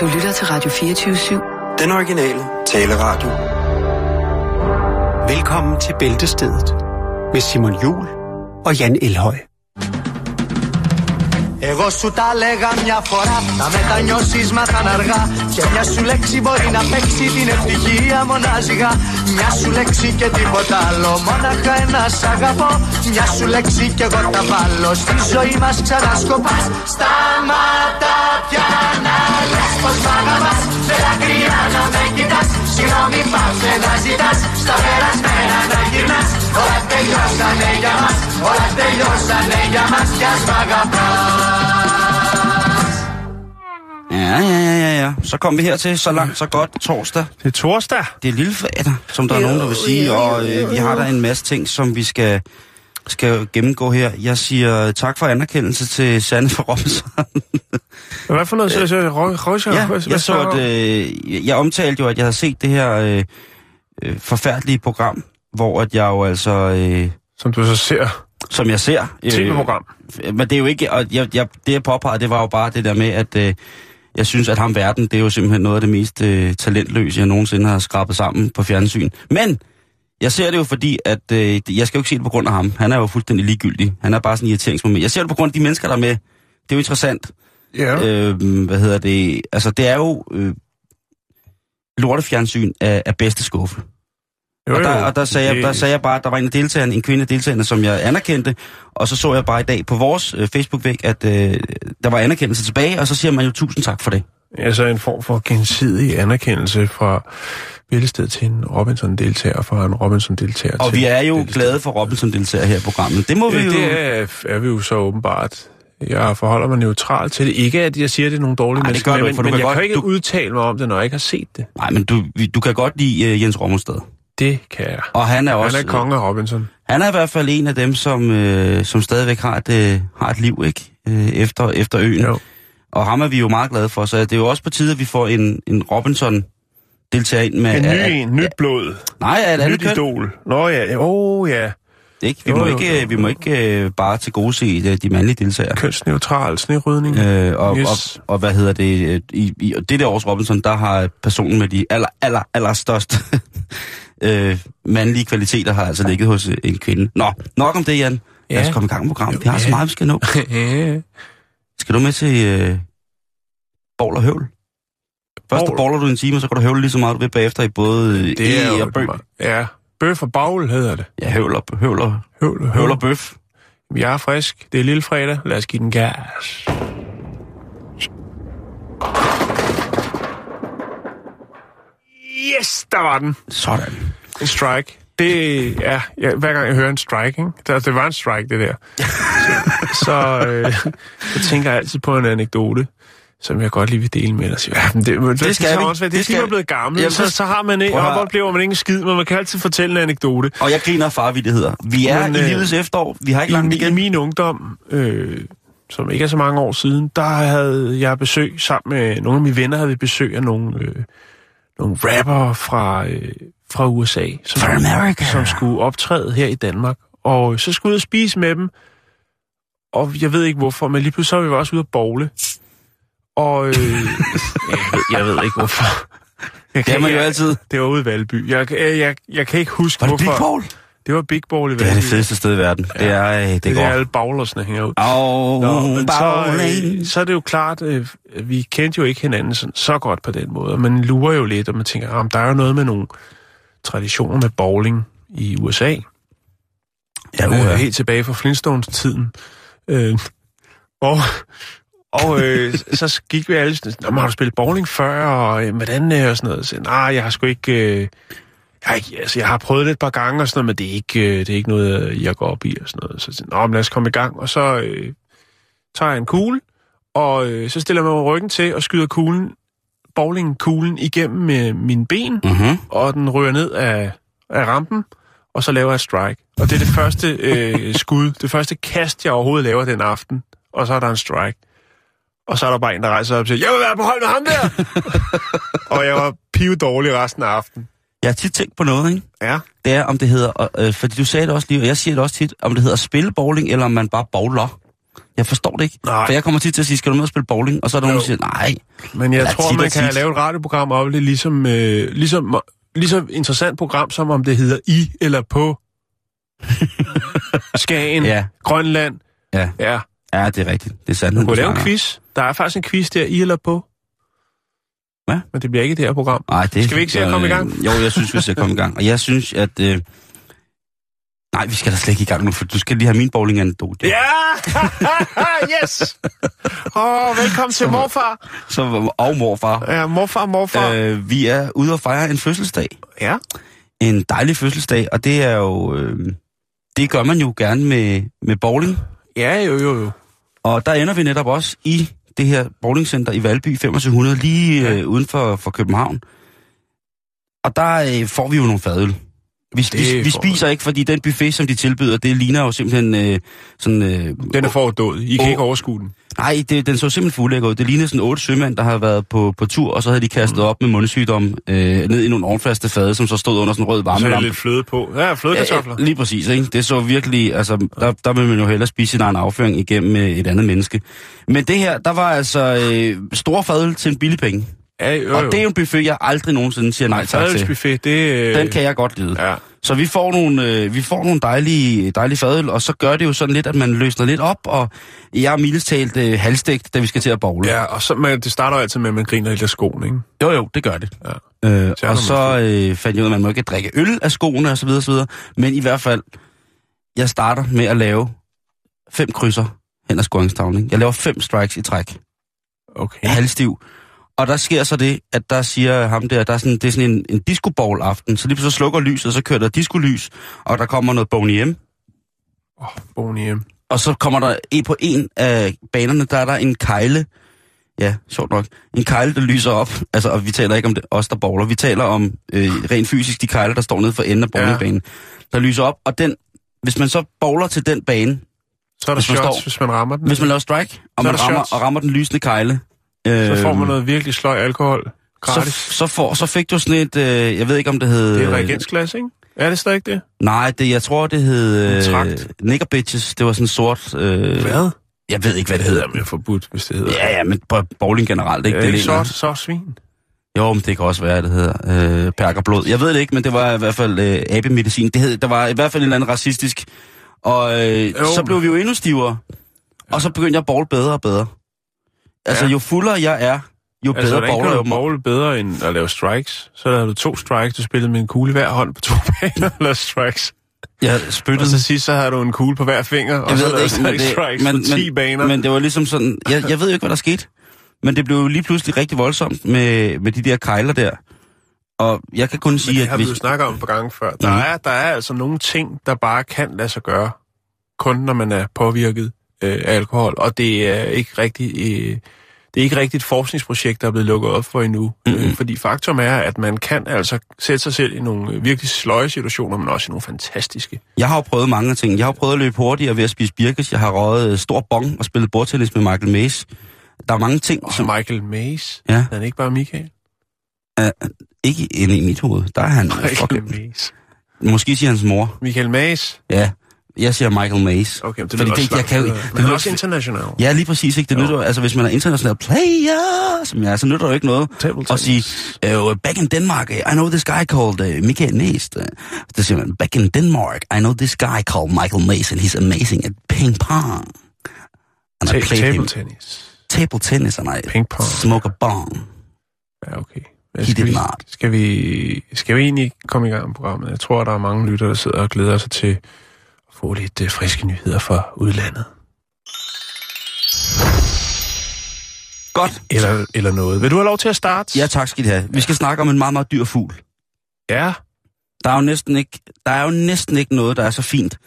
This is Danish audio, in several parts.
Du lytter til Radio 24-7. Den originale taleradio. Velkommen til Bæltestedet med Simon Jul og Jan Elhøj. Εγώ σου τα λέγα μια φορά Τα μετανιώσεις μα θα αργά Και μια σου λέξη μπορεί να παίξει την ευτυχία μονάζιγα Μια σου λέξη και τίποτα άλλο Μόναχα ένα σ' αγαπώ Μια σου λέξη και εγώ τα βάλω Στη ζωή μας ξανασκοπάς Σταματά πια να λες πως μ' αγαπάς Με δάκρυα να με κοιτάς Συγγνώμη πάψε να ζητάς Στα περασμένα να γυρνάς Όλα τελειώσανε για μας Όλα τελειώσανε για μας Κι ας μ' αγαπάς Ja, ja, ja, ja, ja. Så kom vi hertil, så langt, så godt, torsdag. Det er torsdag. Det er lille fredag, som der er nogen, der vil sige, og øh, vi har der en masse ting, som vi skal, skal gennemgå her. Jeg siger tak for anerkendelse til Sanne for Robinson. Hvad for noget? Så, så, Røscher? ja, jeg så, at, øh, jeg omtalte jo, at jeg havde set det her øh, øh, forfærdelige program, hvor at jeg jo altså... Øh, Som du så ser. som jeg ser. Øh, TV-program. Men det er jo ikke, og jeg, jeg, det jeg påpegede, det var jo bare det der med, at øh, jeg synes, at ham verden, det er jo simpelthen noget af det mest øh, talentløse, jeg nogensinde har skrabet sammen på fjernsyn. Men jeg ser det jo fordi, at øh, jeg skal jo ikke se det på grund af ham. Han er jo fuldstændig ligegyldig. Han er bare sådan en irriteringsmoment. Jeg ser det på grund af de mennesker, der er med. Det er jo interessant. Ja. Øh, hvad hedder det? Altså, det er jo øh, lortefjernsyn af, af bedste skuffe. Jo, Og der, og der, sagde jeg, der sagde jeg bare, at der var en deltagerne, en kvinde deltagerne, som jeg anerkendte. Og så så jeg bare i dag på vores øh, Facebook-væg, at øh, der var anerkendelse tilbage, og så siger man jo tusind tak for det. Altså en form for gensidig anerkendelse fra Bæltested til en Robinson-deltager, fra en Robinson-deltager Og vi er jo Bæltested. glade for Robinson deltager her i programmet. Det må vi jo... Det er, er vi jo så åbenbart. Jeg forholder mig neutral til det. Ikke at jeg siger, at det er nogle dårlige det mennesker, du men, men kan jeg godt- kan ikke du- udtale mig om det, når jeg ikke har set det. Nej, men du, du kan godt lide uh, Jens Rommelstad. Det kan jeg. Og han er Han også... er konge af Robinson. Han er i hvert fald en af dem, som, øh, som stadigvæk har et, øh, har et liv, ikke? Øh, efter, efter øen. Jo. Og ham er vi jo meget glade for, så det er jo også på tide, at vi får en, en Robinson deltager ind med... En ny af- en, nyt blod, Nej, af et andet køn. idol. Nå ja, åh oh, ja. Ikke? Vi, Jo, må jo, ikke, jo. vi må ikke øh, bare til gode se de, de mandlige deltagere. Kønsneutral snerydning. Øh, og, Yes. og, og hvad hedder det? øh, I, i og det der års Robinson, der har personen med de aller, aller, aller største øh, mandlige kvaliteter har altså ligget hos øh, en kvinde. Nå, nok om det, Jan. Lad os Ja. komme i gang med programmet. Vi har så Ja. meget, vi skal nå. Skal du med til øh, Borg og Høvl? Først Bovl. borger du en time, og så kan du høvle lige så meget, du vil bagefter i både Det er E jo... og bøf. Ja, bøf og bagl hedder det. Ja, høvl og, høvl og, Høvl, høvl og bøf. Jeg er frisk. Det er lille fredag. Lad os give den gas. Yes, der var den. Sådan. En strike. Det er, ja, hver gang jeg hører en strike, ikke? Det, det var en strike, det der. Så, så, øh, så tænker jeg altid på en anekdote, som jeg godt lige vil dele med dig. Ja, men det, det, det skal så vi. også, det, Det det skal vi. blevet gammel, Jamen, så, så- har man ikke, høre. oplever man ikke en skid, men man kan altid fortælle en anekdote. Og jeg griner af farvidtigheder. Vi er Men, i øh, livets efterår. Vi har ikke langt mi- I igen. min ungdom, øh, som ikke er så mange år siden, der havde jeg besøg sammen med nogle af mine venner, havde vi besøg af nogle, øh, nogle rapper fra, øh, fra USA, som, Fra America. som skulle optræde her i Danmark. Og så skulle jeg ud og spise med dem, og jeg ved ikke hvorfor, men lige pludselig så var vi også ude at bowle. Og øh, jeg, ved, jeg ved ikke hvorfor. Jeg Det er man jo altid. Det var ude i Valby. Jeg, jeg, jeg, jeg kan ikke huske, Var det hvorfor. Big Paul? Det var Big Ball i Det er Valby. det fedeste sted i verden. Det er, øh, det Det er alle baglersne hænger ud. Au, Nå, så, øh, så er det jo klart, øh, vi kendte jo ikke hinanden sådan, så godt på den måde. Man lurer jo lidt, og man tænker, om der er jo noget med nogle traditioner med bowling i USA. Ja, øh, uha. helt tilbage fra Flintstones-tiden. Øh, og og øh, så gik vi alle sådan, Nå, har du spillet bowling før, og øh, hvordan øh, og sådan noget. Så, nej, jeg har sgu ikke... Øh, jeg, altså, jeg har prøvet det et par gange og sådan noget, men det er ikke, øh, det er ikke noget, øh, jeg går op i og sådan noget. Så Nå, men lad os komme i gang. Og så øh, tager jeg en kugle, og øh, så stiller mig ryggen til og skyder kuglen, bowlingkuglen igennem med mine ben, Mhm. og den rører ned af, af rampen, og så laver jeg strike. Og det er det første øh, skud, det første kast, jeg overhovedet laver den aften, og så er der en strike. Og så er der bare en, der rejser op og siger, jeg vil være på hold med ham der! og jeg var pive dårlig resten af aftenen. Jeg har tit tænkt på noget, ikke? Ja. Det er, om det hedder, øh, fordi du sagde det også lige, og jeg siger det også tit, om det hedder spille bowling, eller om man bare bowler. Jeg forstår det ikke. Nej. For jeg kommer tit til at sige, skal du med og spille bowling? Og så er der nogen, der Jo. siger, nej. Men jeg tror, man kan tit. lave et radioprogram om det, ligesom, øh, ligesom, ligesom interessant program, som om det hedder I eller på Skagen, Ja, Grønland. ja, Ja, ja, det er rigtigt. Det er sandt. du kunne lave en quiz. Der er faktisk en quiz der, I eller på. Hvad? Men det bliver ikke det her program. Nej, det, Skal vi ikke se at komme i gang? Øh, Jo, jeg synes, vi skal komme i gang. Og jeg synes, at... Øh... Nej, vi skal da slet ikke i gang nu, for du skal lige have min bowling-anekdote. Ja! yes! Åh, oh, velkommen til morfar. Så, og morfar. Ja, morfar, morfar. Øh. Vi er ude og fejre en fødselsdag. Ja. En dejlig fødselsdag, og det er jo... Øh... Det gør man jo gerne med, med bowling. Ja, jo, jo, jo. Og der ender vi netop også i det her bowlingcenter i Valby 2500, lige Ja. øh, uden for, for København. Og der øh, får vi jo nogle fadøl. Vi, vi, vi spiser ikke, fordi den buffet, som de tilbyder, det ligner jo simpelthen øh, sådan... Øh, Den er fordået. I kan ikke overskue den. Nej, det, den så simpelthen fuldlækker ud. Det lignede sådan otte sømænd, der havde været på, på tur, og så havde de kastet op med mundsygdom øh, ned i nogle ovnfaste fade, som så stod under sådan en rød Så er lidt fløde på. Ja, flødekartofler. Ja, ja, lige præcis, ikke? Det så virkelig, altså, der, der vil man jo hellere spise sin egen afføring igennem øh, et andet menneske. Men det her, der var altså øh, store fadøl til en billig penge. Ja, jo, jo. Og det er jo en buffet, jeg aldrig nogensinde siger nej tak til. Fadølsbuffet, det... Øh, Den kan jeg godt lide. Ja. Så vi får nogle, øh, vi får nogle dejlige, dejlige fadøl, og så gør det jo sådan lidt, at man løsner lidt op, og jeg er mildest talt øh, halvstegt, da vi skal til at bowle. Ja, og så, men det starter jo altid med, at man griner lidt af skoen, ikke? Jo, jo, det gør det. Ja. Øh, Så er og så øh, fandt jeg ud af, at man må ikke drikke øl af skoene osv. osv. Men i hvert fald, jeg starter med at lave fem krydser hen ad scoringstavlen. Jeg laver fem strikes i træk. Okay. Halvstiv. Og der sker så det, at der siger ham der, der er sådan, det er sådan en, en disco aften. Så lige så slukker lyset, og så kører der disco-lys, og der kommer noget Boney M. Åh, oh, Boniem. Og så kommer der på en af banerne, der er der en kejle. Ja, sjovt nok. En kejle, der lyser op. Altså, og vi taler ikke om det, os, der bowler. Vi taler om øh, rent fysisk de kejler, der står nede for enden af bowlingbanen. Der lyser op. Og den, hvis man så bowler til den bane, Så er der Hvis man shots, står- hvis man rammer den. hvis man laver strike, og Så man rammer, shots. og rammer den lysende kejle, øh, Så får man noget virkelig sløj alkohol. så, Gratis. så, får, så fik du sådan et, øh, jeg ved ikke om det hed... det er øh, reagensglas, ikke? Er det stadig det? Nej, det, jeg tror det hed... Øh, trakt. Nigger Bitches, det var sådan sort... Øh, Hvad? Jeg ved ikke, hvad det hedder. hedder mere forbudt, hvis det hedder. Ja, ja, men bowling generelt, ikke? Er det ikke ligner- sort, sort svin? Jo, men det kan også være, det hedder øh, perkerblod. Jeg ved det ikke, men det var i hvert fald øh, abemedicin. Det hed, der var i hvert fald en eller anden racistisk. Og øh, Jo. så blev vi jo endnu stivere. Og så begyndte jeg at bowl bedre og bedre. Altså, Ja. jo fuldere jeg er, jo Altså, bedre bowler jeg mig. bowle bedre end at lave strikes? Så lavede du to strikes, du spillede med en kugle i hver hånd på to baner og lavede strikes. Jeg Og spyttede. så sidst, så havde du en kugle på hver finger, og Jeg så ved lavede det du ikke, men det, strikes men, på 10 baner. men, det var ligesom sådan... Jeg, jeg ved jo ikke, hvad der skete. Men det blev jo lige pludselig rigtig voldsomt med, med de der kejler der. Og jeg kan kun Men sige, det at har vi jo snakket om på gange før. Der, Mhm. er, der er altså nogle ting, der bare kan lade sig gøre, kun når man er påvirket øh, alkohol. Og det er ikke rigtig... Øh, det er ikke rigtigt et forskningsprojekt, der er blevet lukket op for endnu. Mhm. Øh, fordi faktum er, at man kan altså sætte sig selv i nogle virkelig sløje situationer, men også i nogle fantastiske. Jeg har jo prøvet mange ting. Jeg har prøvet at løbe hurtigere ved at spise birkes. Jeg har røget øh, stor bong og spillet bordtennis med Michael Mays. Der er mange ting, Og som Michael Mays, Ja. er han ikke bare Michael? ikke inde i mit hoved. Der er han... Michael Fuck, Mays. måske siger hans mor. Michael Mays? Ja, jeg siger Michael Mays. Okay, men det Fordi det- jeg kan jo- det. Men han er også international. Ja, lige præcis. Ikke? Det Jo. nytter, altså, hvis man er international player, som jeg er, så nytter det jo ikke noget Table at sige, uh, back in Denmark, I know this guy called uh, Michael Mays. Uh, så siger man, back in Denmark, I know this guy called Michael Mays, and he's amazing at ping pong. And I Ta- played table him tennis. table tennis, and I Ping pong. smoke a bong. Ja, okay. Skal did vi, not. skal, vi, skal vi egentlig komme i gang med programmet? Jeg tror, der er mange lyttere, der sidder og glæder sig til få lidt uh, friske nyheder fra udlandet. Godt. Eller, eller noget. Vil du have lov til at starte? Ja, tak skal I have. Vi skal snakke om en meget, meget dyr fugl. Ja. Der er jo næsten ikke, der er jo næsten ikke noget, der er så fint,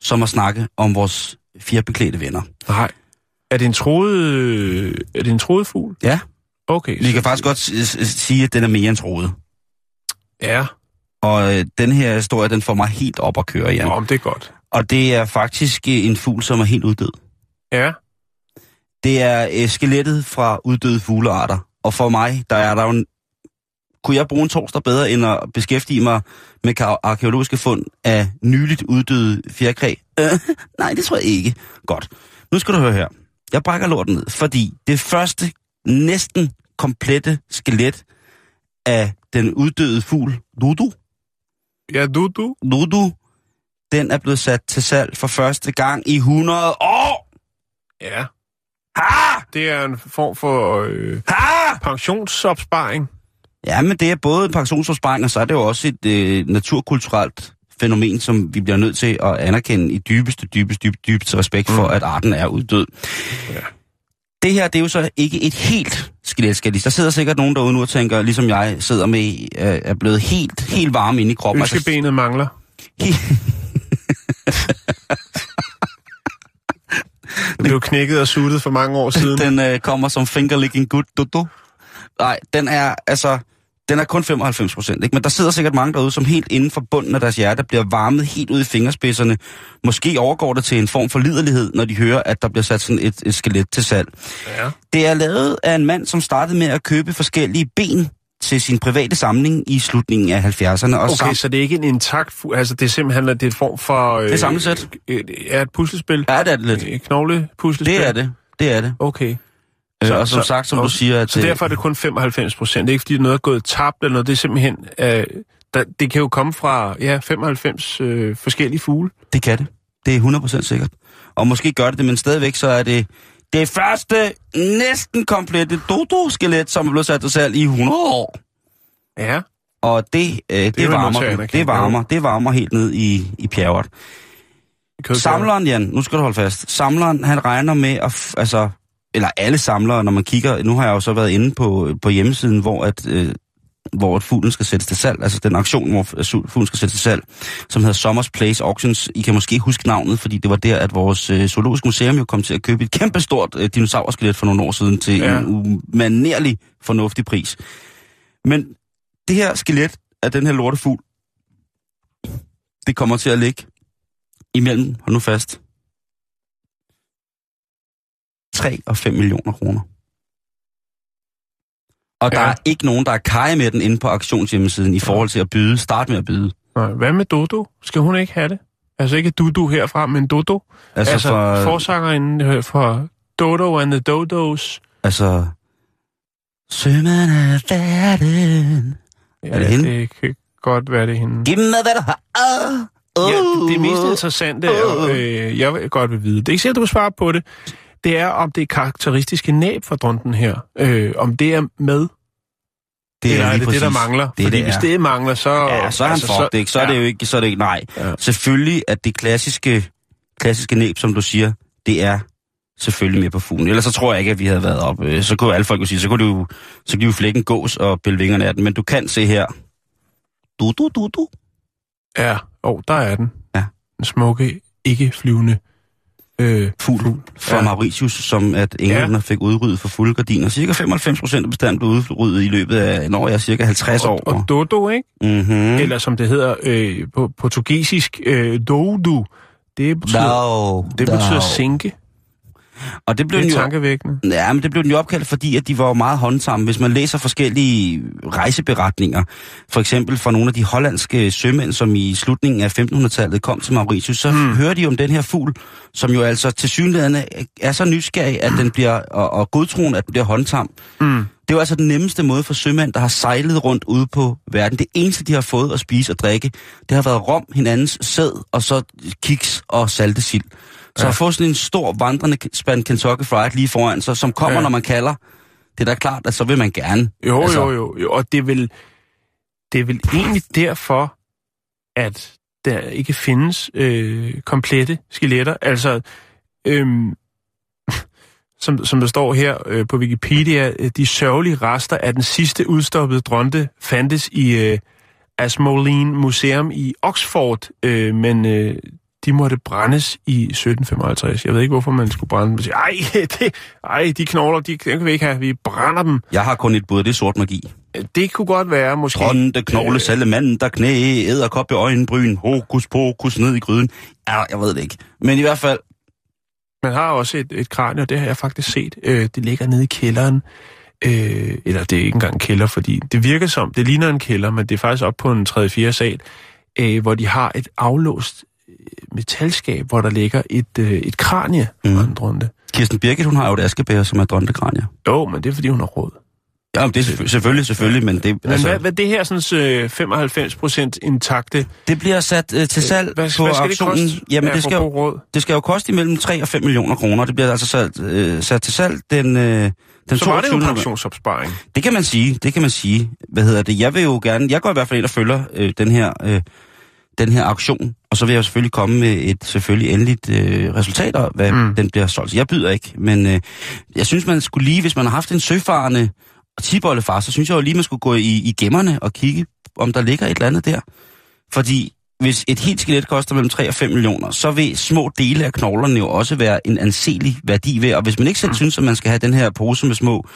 som at snakke om vores fjerbeklædte venner. Nej. Er det en troet, er det en troet fugl? Ja, Okay. vi kan faktisk godt sige, at den er mere end troet. Ja. Og øh, den her historie, den får mig helt op at køre, Ja. Jan. Om det er godt. Og det er faktisk øh, en fugl, som er helt uddød. Ja. Det er øh, skelettet fra uddøde fuglearter. Og for mig, der er der jo en... Kunne jeg bruge en torsdag bedre, end at beskæftige mig med arkeologiske fund af nyligt uddøde fjerkræ? Øh, nej, det tror jeg ikke. Godt. Nu skal du høre her. Jeg brækker lorten ned, fordi det første næsten komplette skelet af den uddøde fugl, Dudu, Ja, du, du. Dudu, den er blevet sat til salg for første gang i 100 år. Ja. Ha! Det er en form for øh, Ha! pensionsopsparing. Ja, men det er både en pensionsopsparing, og så er det jo også et øh, naturkulturelt fænomen, som vi bliver nødt til at anerkende i dybeste, dybeste, dybeste, dybeste respekt for, Mm. at arten er uddød. Ja. Det her, det er jo så ikke et helt skeletskalis. Der sidder sikkert nogen derude nu og tænker, ligesom jeg sidder med, øh, er blevet helt, helt varm inde i kroppen. Ønskebenet mangler. Det blev knækket og suttet for mange år siden. den øh, kommer som fingerlicking good dudu. Nej, den er altså... Den er kun 95 procent, ikke? Men der sidder sikkert mange derude, som helt inden for bunden af deres hjerte bliver varmet helt ud i fingerspidserne. Måske overgår det til en form for liderlighed, når de hører, at der bliver sat sådan et, et skelet til salg. Ja. Det er lavet af en mand, som startede med at købe forskellige ben til sin private samling i slutningen af 70'erne. Og Okay, sam- så det er ikke en intakt fu- Altså, det er simpelthen det er en form for... Øh, Det er samlesæt. Et, er et puslespil? Ja, det er det lidt. Et knoglepuslespil? Det er det. Det er det. Okay. Så, og som sagt, som du siger, at Så øh, derfor er det kun 95 procent. Det er ikke, fordi noget er gået tabt eller noget. Det er simpelthen... Øh, der, det kan jo komme fra ja, 95 øh, forskellige fugle. det kan det. Det er 100% sikkert. Og måske gør det det, men stadigvæk så er det det første næsten komplette dodo-skelet, som er blevet sat til salg i 100 år. Ja. Og det, øh, det, det, varmer, at det, varmer, det varmer helt ned i, i pjerret. Samleren, Jan, nu skal du holde fast. Samleren, han regner med at, altså, eller alle samlere, når man kigger, nu har jeg jo så været inde på, på hjemmesiden, hvor at, øh, hvor fuglen skal sættes til salg, altså den auktion, hvor fuglen skal sættes til salg, som hedder Sommers Place Auctions. I kan måske huske navnet, fordi det var der, at vores øh, zoologiske museum jo kom til at købe et kæmpestort øh, dinosaurskelet for nogle år siden til. Ja. en umanerlig fornuftig pris. Men det her skelet af den her lortefugl, det kommer til at ligge imellem, hold nu fast, 3 og 5 millioner kroner. Og der Ja. er ikke nogen, der er kaj med den inde på auktionshjemmesiden i forhold til at byde. Start med at byde. Nej, hvad med Dodo? Skal hun ikke have det? Altså ikke Dudu herfra, men Dodo. Altså, altså for, forsangeren øh, for Dodo and the Dodos. altså Sømand af verden. Ja, Er det hende? Det kan godt være det er hende. Giv mig, hvad du har. Oh, Ja, det, det mest interessante, og, øh, jeg godt vil vide, det er ikke sikkert, du vil svare på det, det er, om det karakteristiske næb for dronten her, øh, om det er med, det eller er det det, der mangler? Det, Fordi det hvis er. det mangler, så... Ja, så er han altså, fucked, ikke? Så er det jo ikke, så er det ikke, nej. Ja. Selvfølgelig at det klassiske, klassiske næb, som du siger, det er selvfølgelig med på fuglen. Ellers så tror jeg ikke, at vi havde været op. Øh, Så kunne alle folk jo sige, så kunne du, så kunne de jo flække en gås og pille vingerne af den. Men du kan se her. Du, du, du, du. Ja, og der er den. Ja. Den smukke, ikke flyvende øh, Fugl fra ja. Ja. Mauritius, som at englænder ja. fik udryddet for fuldgardiner. Cirka 95 procent af bestanden blev udryddet i løbet af, når jeg er cirka 50 år. og, Dodo, ikke? mm-hmm. Eller som det hedder øh, på portugisisk, øh, Dodo. Det betyder, No, det betyder sinke. Og det blev Det den er jo, tankevækkende. ja, men det blev den jo opkaldt, fordi at de var jo meget håndsomme. Hvis man læser forskellige rejseberetninger, for eksempel fra nogle af de hollandske sømænd, som i slutningen af 1500-tallet kom til Mauritius, så mm. hører de om den her fugl, som jo altså til synligheden er så nysgerrig, at den bliver, og, og godtroen, at den bliver håndtam. Mm. Det er jo altså den nemmeste måde for sømænd, der har sejlet rundt ude på verden. Det eneste, de har fået at spise og drikke, det har været rom, hinandens sæd, og så kiks og saltesild. Så Ja. at få sådan en stor vandrende spand Kentucky Fried lige foran sig, som kommer, ja. Når man kalder, det er da klart, at så vil man gerne. Jo, Altså- altså... jo, jo, jo. Og det er, vel, det er vel egentlig derfor, at der ikke findes øh, komplette skeletter. Altså, øhm, som, som der står her øh, på Wikipedia, øh, de sørgelige rester af den sidste udstoppede dronte fandtes i øh, Ashmolean Museum i Oxford, øh, men øh, de måtte brændes i 1755. Jeg ved ikke, hvorfor man skulle brænde dem. Ej, det, ej, de knogler, de, dem kan vi ikke have. Vi brænder dem. Jeg har kun et bud, det er sort magi. Det kunne godt være, måske. Tronte, knogle, salamander, knæ, æderkop i øjenbryn, hokus pokus ned i gryden. Ja, jeg ved det ikke. Men i hvert fald, Man har også et, et kranie, og det har jeg faktisk set. Øh, det ligger nede i kælderen. Øh, eller det er ikke engang en kælder, fordi det virker som, det ligner en kælder, men det er faktisk op på en 3. 4. sal, øh, hvor de har et aflåst metalskab, hvor der ligger et, øh, et kranie mm. En runde. Kirsten Birgit, hun har jo et askebær, som er drontekranier. Jo, men det er, fordi hun har råd. Ja, det er selvfø- selvfølgelig, selvfølgelig, men det, Men altså, hvad, hvad det her sådan, øh, 95 procent intakte, det bliver sat øh, til salg hvad, hvad på skal det auktionen. koste? Jamen, det skal, jo, råd. det skal jo koste imellem 3 og 5 millioner kroner. Det bliver altså sat, øh, sat til salg den, øh, den Så var det jo 22. en pensionsopsparing. Det kan man sige, det kan man sige. Hvad hedder det? Jeg vil jo gerne, jeg går i hvert fald ind og følger øh, den her øh, den her auktion, og så vil jeg selvfølgelig komme med et selvfølgelig endeligt øh, resultat af, hvad Mm. den bliver solgt. Jeg byder ikke, men øh, jeg synes, man skulle lige, hvis man har haft en søfarende tibollefar, så synes jeg jo lige, man skulle gå i, i gemmerne og kigge, om der ligger et eller andet der. Fordi hvis et helt skelet koster mellem 3 og 5 millioner, så vil små dele af knoglerne jo også være en anselig værdi ved. Og hvis man ikke selv synes, at man skal have den her pose med små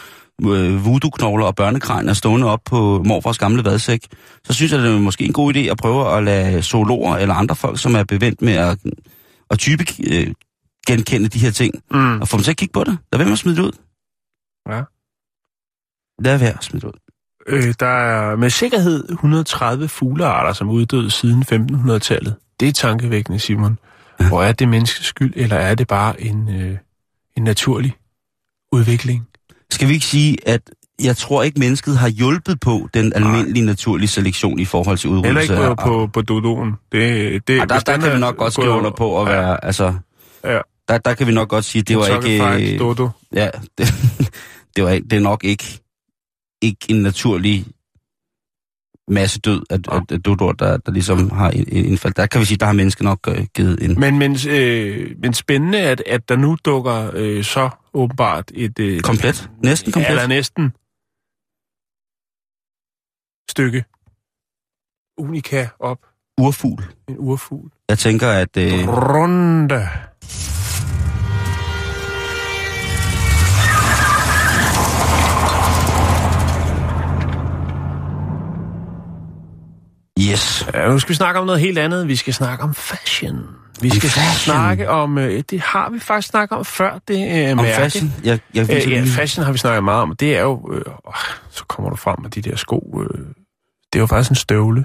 øh, voodoo-knogler og børnekranier stående op på morfars gamle vadsæk, så synes jeg, det er måske en god idé at prøve at lade zoologer eller andre folk, som er bevendt med at, at type øh, genkende de her ting, Mm. og få dem til at kigge på det. Være med at smide det ud. Ja. Lad være det ud. Øh, der er med sikkerhed 130 fuglearter, som uddøde siden 1500-tallet. Det er tankevækkende, Simon. Ja. Hvor er det menneskets skyld, eller er det bare en, øh, en naturlig udvikling? Skal vi ikke sige, at jeg tror ikke, mennesket har hjulpet på den almindelige naturlige selektion i forhold til Heller udryddelse ikke af på, på, på dodoen. Det, det, Ej, der, der kan vi nok godt skrive under på at ja, være, altså... Ja. Der, der kan vi nok godt sige, at det var ikke... Fried Dodo. Ja, det, det, var, ikke- det er nok ikke, ikke en naturlig masse død af, af, af dodoer, der, der ligesom har in- in- indfald. Der kan vi sige, der har mennesket nok øh, givet en... Men, men, øh, men spændende, at, at der nu dukker øh, så åbenbart et... Øh, Komplet. Næsten komplet. Eller næsten stykke unika op. Urfugl. En urfugl. Jeg tænker, at... Øh, Runde. Yes. Nu skal vi snakke om noget helt andet. Vi skal snakke om fashion. Vi Om skal fashion? snakke om... Øh, det har vi faktisk snakket om før, det øh, Om mærke. fashion. Jeg, jeg Øh, ja, fashion har vi snakket meget om. Det er jo... Øh, så kommer du frem med de der sko. Øh, det er jo faktisk en støvle.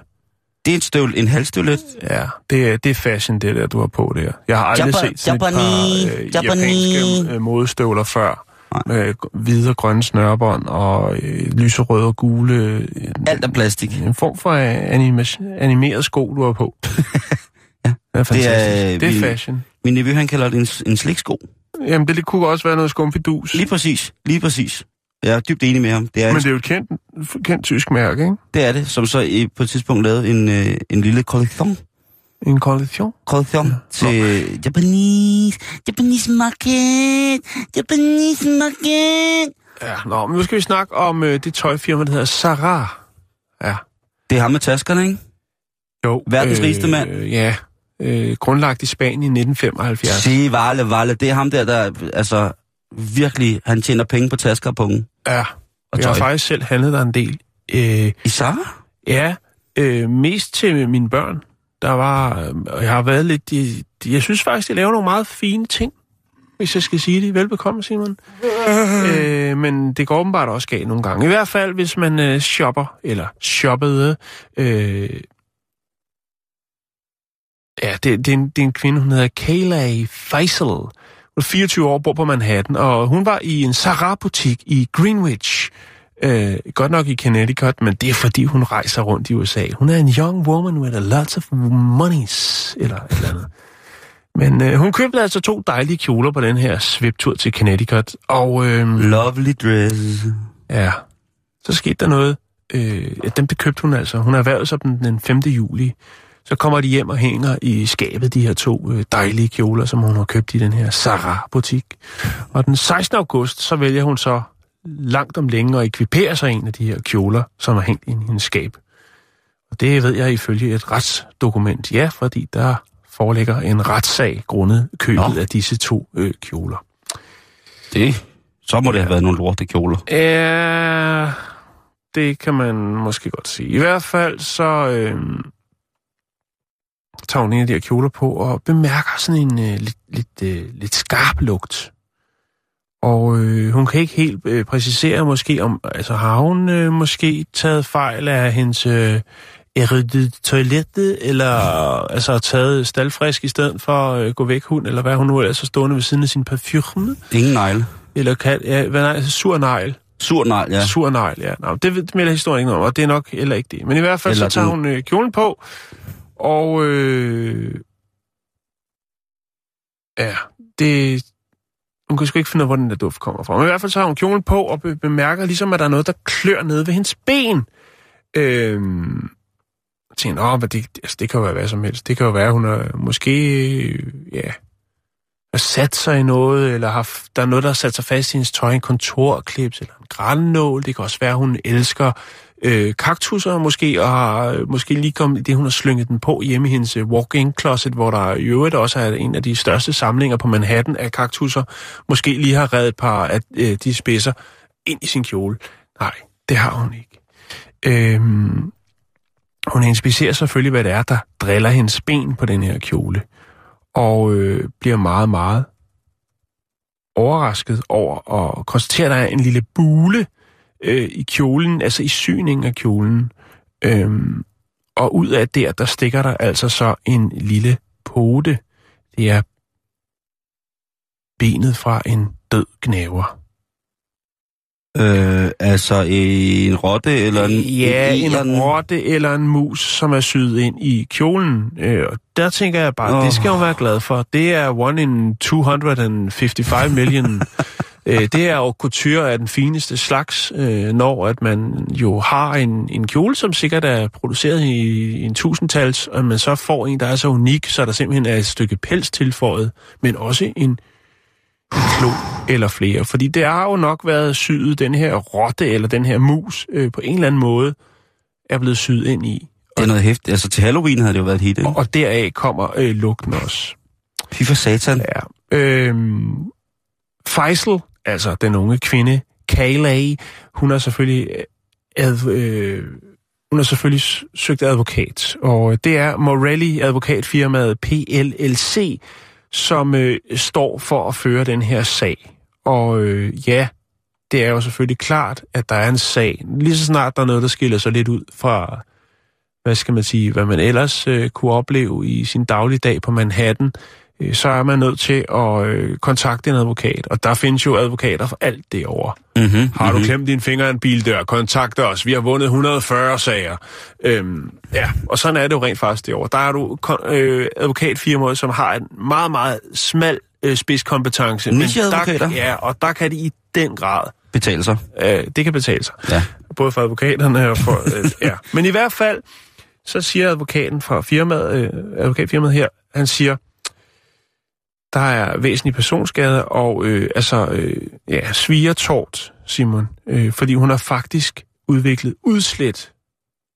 Det er et støvl, en halvstøvlet. Ja, det er, det er fashion, det der, du har på der. Jeg har aldrig Japa- set sådan et par øh, japanske øh, modestøvler før. Nej. Med hvide og grønne snørbånd og øh, lyserøde og gule. Øh, Alt er plastik. en form for øh, anima- animeret sko, du har på. Ja. Det er fantastisk. er- Det er, vi- fashion. Min nevø, han kalder det en, en sliksko. Jamen, det kunne også være noget skumfidus. Lige præcis. Lige præcis. Jeg er dybt enig med ham. Det er, Men en, det er jo et kendt, kendt tysk mærke, ikke? det, er det, som så på et tidspunkt lavede en, øh, en lille kollektion, En kollektion. kollektion ja. til Japanese, Japanese market, Japanese market. Ja, nå, men nu skal vi snakke om øh, det tøjfirma, der hedder Zara. Ja. Det er ham med taskerne, ikke? Jo. Verdens rigeste mand. Øh, ja. Øh, grundlagt i Spanien i 1975. Se, Valle, Valle. Det er ham der, der altså virkelig, han tjener penge på tasker og punge. Ja. Og Jeg har faktisk selv handlet der en del. Øh, I Sara? ja, øh, mest til mine børn. Der var, øh, og jeg har været lidt, de, de, jeg synes faktisk, de laver nogle meget fine ting, hvis jeg skal sige det. Velbekomme, Simon. øh, men det går åbenbart også galt nogle gange. I hvert fald, hvis man øh, shopper, eller shoppede, øh, Ja, det, det, er en, det er en kvinde, hun hedder Kayla Faisal. Hun er 24 år, bor på Manhattan, og hun var i en Zara-butik i Greenwich. Øh, godt nok i Connecticut, men det er fordi, hun rejser rundt i USA. Hun er en young woman with a lot of monies, eller et eller andet. Men øh, hun købte altså to dejlige kjoler på den her sviptur til Connecticut, og øh, Lovely dress. ja, så skete der noget. Øh, dem bekøbte hun altså. Hun erhvervede sig dem den 5. juli. Så kommer de hjem og hænger i skabet de her to øh, dejlige kjoler, som hun har købt i den her Zara-butik. Og den 16. august, så vælger hun så langt om længe at ekvipere sig en af de her kjoler, som er hængt i hendes skab. Og det ved jeg ifølge et retsdokument. Ja, fordi der foreligger en retssag grundet købet Nå. af disse to øh, kjoler. Det, så må det have været nogle lorte kjoler. Ja, det kan man måske godt sige. I hvert fald så øh, tager hun en af de her kjoler på og bemærker sådan en øh, lidt, lidt, øh, lidt skarp lugt. Og øh, hun kan ikke helt øh, præcisere måske om, altså har hun øh, måske taget fejl af hendes øh, ryddet toilettet, eller altså taget staldfrisk i stedet for at øh, gå væk hund, eller hvad hun nu ellers er stående ved siden af sin parfume. Ingen negle. Eller kan, ja, hvad nej, sur negl. Sur negl, ja. Sur negl, ja. Nå, det, det melder historien ikke om, og det er nok heller ikke det. Men i hvert fald Eller så tager den- hun øh, kjolen på, og øh, ja, det, hun kan sgu ikke finde ud af, hvor den der duft kommer fra. Men i hvert fald så har hun kjolen på og be- bemærker ligesom, at der er noget, der klør nede ved hendes ben. Øhm, og tænker, åh, men det, altså, det kan jo være hvad som helst. Det kan jo være, at hun er måske, ja, har sat sig i noget, eller har, der er noget, der har sat sig fast i hendes tøj, en kontorklips eller en grænnål. Det kan også være, at hun elsker øh, kaktusser måske, og har øh, måske lige kommet det, hun har slynget den på hjemme i hendes øh, walk-in closet, hvor der i øvrigt også er en af de største samlinger på Manhattan af kaktusser. Måske lige har reddet et par af øh, de spidser ind i sin kjole. Nej, det har hun ikke. Øhm, hun inspicerer selvfølgelig, hvad det er, der driller hendes ben på den her kjole. Og øh, bliver meget, meget overrasket over at konstatere, at der er en lille bule øh, i kjolen, altså i syningen af kjolen. Øhm, og ud af der, der stikker der altså så en lille pote. Det er benet fra en død gnæver. Øh, altså en rotte eller en... Ja, en egern? rotte eller en mus, som er syet ind i kjolen. Øh, og der tænker jeg bare, oh. det skal hun være glad for. Det er one in 255 million. øh, det er jo couture af den fineste slags, øh, når at man jo har en, en kjole, som sikkert er produceret i, i en tusindtals, og man så får en, der er så unik, så der simpelthen er et stykke pels tilføjet, men også en en klo eller flere. Fordi det har jo nok været syet, den her rotte eller den her mus øh, på en eller anden måde er blevet syet ind i. Det er noget hæftigt. Altså til Halloween havde det jo været et hit, ikke? Og, og deraf kommer øh, lugten også. Fy for satan. Ja. Øhm, Faisal, altså den unge kvinde, Kayleigh, hun har selvfølgelig, øh, ad, øh, hun har selvfølgelig søgt advokat, og øh, det er Morelli advokatfirmaet PLLC, som øh, står for at føre den her sag. Og øh, ja, det er jo selvfølgelig klart, at der er en sag. Lige så snart der er noget, der skiller sig lidt ud fra, hvad skal man sige, hvad man ellers øh, kunne opleve i sin dagligdag på Manhattan, øh, så er man nødt til at øh, kontakte en advokat. Og der findes jo advokater for alt det over. Mm-hmm, Har du klemt din finger i en bildør, kontakt os. Vi har vundet 140 sager. Øhm, ja, og sådan er det jo rent faktisk det over. Der er du øh, advokatfirmaer, som har en meget, meget smal øh, spidskompetence. Men der- Ja, og der kan de i den grad. Betale sig. Øh, det kan betale sig. Ja. Både for advokaterne og for... Øh, ja. Men i hvert fald, så siger advokaten fra firmaet, øh, advokatfirmaet her, han siger, der er væsentlige personskader og øh, altså øh, ja, svigertort, Simon, øh, fordi hun har faktisk udviklet udslæt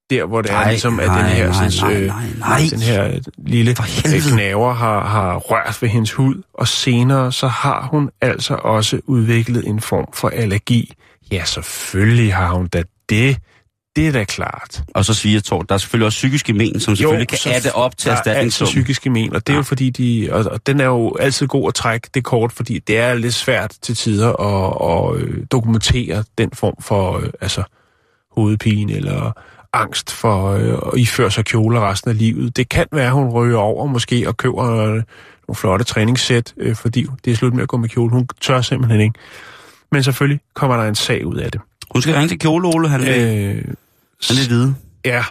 der, hvor det er Nej, ligesom, at nej, den her, nej, sådan, nej, øh, nej, nej. den her øh, lille øh, knaver har, har rørt ved hendes hud, og senere så har hun altså også udviklet en form for allergi. Ja, selvfølgelig har hun da det. Det er da klart. Og så siger Tord, der er selvfølgelig også psykiske men, som selvfølgelig kan så adde op til er altid erstatningssummen. psykiske men, og det er jo fordi, de, og, og den er jo altid god at trække det kort, fordi det er lidt svært til tider at, at øh, dokumentere den form for øh, altså, hovedpine eller angst for øh, at iføre sig kjoler resten af livet. Det kan være, at hun ryger over måske og køber øh, nogle flotte træningssæt, øh, fordi det er slut med at gå med kjole. Hun tør simpelthen ikke. Men selvfølgelig kommer der en sag ud af det. Hun skal ringe til Kjole Ole, han, vil, Øh, Lidt vil vide. Ja.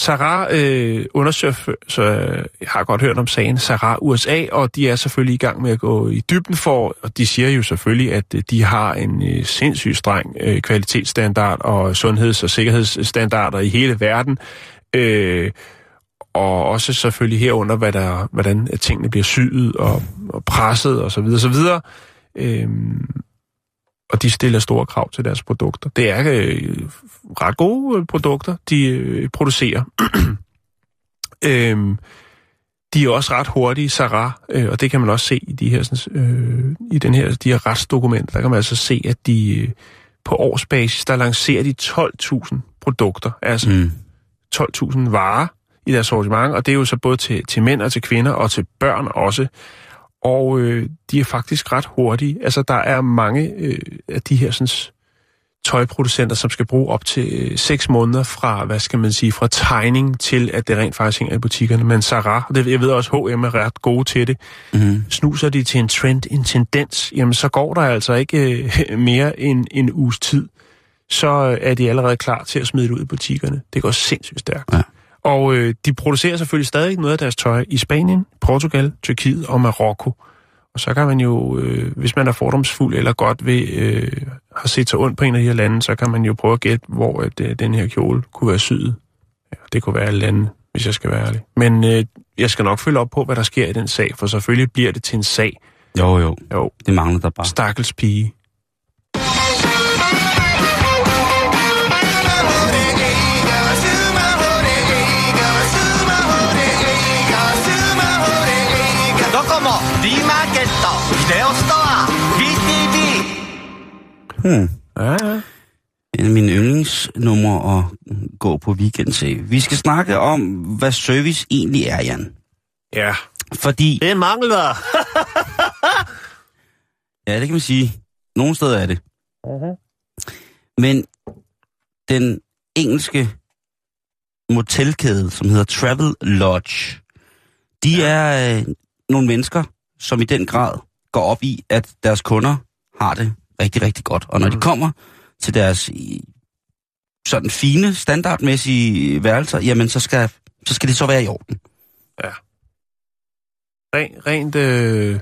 Sarah øh, undersøger, så øh, jeg har godt hørt om sagen, Sarah USA, og de er selvfølgelig i gang med at gå i dybden for, og de siger jo selvfølgelig, at øh, de har en øh, sindssygt streng øh, kvalitetsstandard og sundheds- og sikkerhedsstandarder i hele verden. Øh, og også selvfølgelig herunder, hvad der, hvordan tingene bliver syet og, og presset og så videre, så videre. Øh, og de stiller store krav til deres produkter. Det er øh, ret gode øh, produkter, de øh, producerer. øhm, de er også ret hurtige, Sarah, øh, og det kan man også se i de her, sådan, øh, i den her, de her retsdokumenter. Der kan man altså se, at de øh, på årsbasis, der lancerer de 12.000 produkter, altså Mm. 12.000 varer i deres sortiment, og det er jo så både til, til mænd og til kvinder og til børn også. Og øh, de er faktisk ret hurtige. Altså, der er mange øh, af de her sådan, tøjproducenter, som skal bruge op til 6 måneder fra, hvad skal man sige, fra tegning til, at det rent faktisk hænger i butikkerne. Men Zara, og det, jeg ved også, H&M er ret gode til det, Mm-hmm. snuser de til en trend, en tendens, jamen så går der altså ikke øh, mere end en uges tid, så øh, er de allerede klar til at smide det ud i butikkerne. Det går sindssygt stærkt. Ja. Og øh, de producerer selvfølgelig stadig noget af deres tøj i Spanien, Portugal, Tyrkiet og Marokko. Og så kan man jo, øh, hvis man er fordomsfuld eller godt ved, øh, har set sig ondt på en af de her lande, så kan man jo prøve at gætte, hvor at, øh, den her kjole kunne være syet. Ja, det kunne være alle lande, hvis jeg skal være ærlig. Men øh, jeg skal nok følge op på, hvad der sker i den sag, for selvfølgelig bliver det til en sag. Jo, jo. Jo, Det mangler der bare. stakkels pige. Hmm. Ja, ja. En af mine yndlingsnumre at gå på weekend til. Vi skal snakke om, hvad service egentlig er, Jan. Ja. Fordi, Det mangler. ja, det kan man sige, nogle steder er det. Uh-huh. Men den engelske motelkæde, som hedder Travel Lodge, de er øh, nogle mennesker, som i den grad går op i, at deres kunder har det rigtig, rigtig godt. Og når de kommer til deres sådan fine, standardmæssige værelser, jamen så skal, så skal det så være i orden. Ren, rent, øh,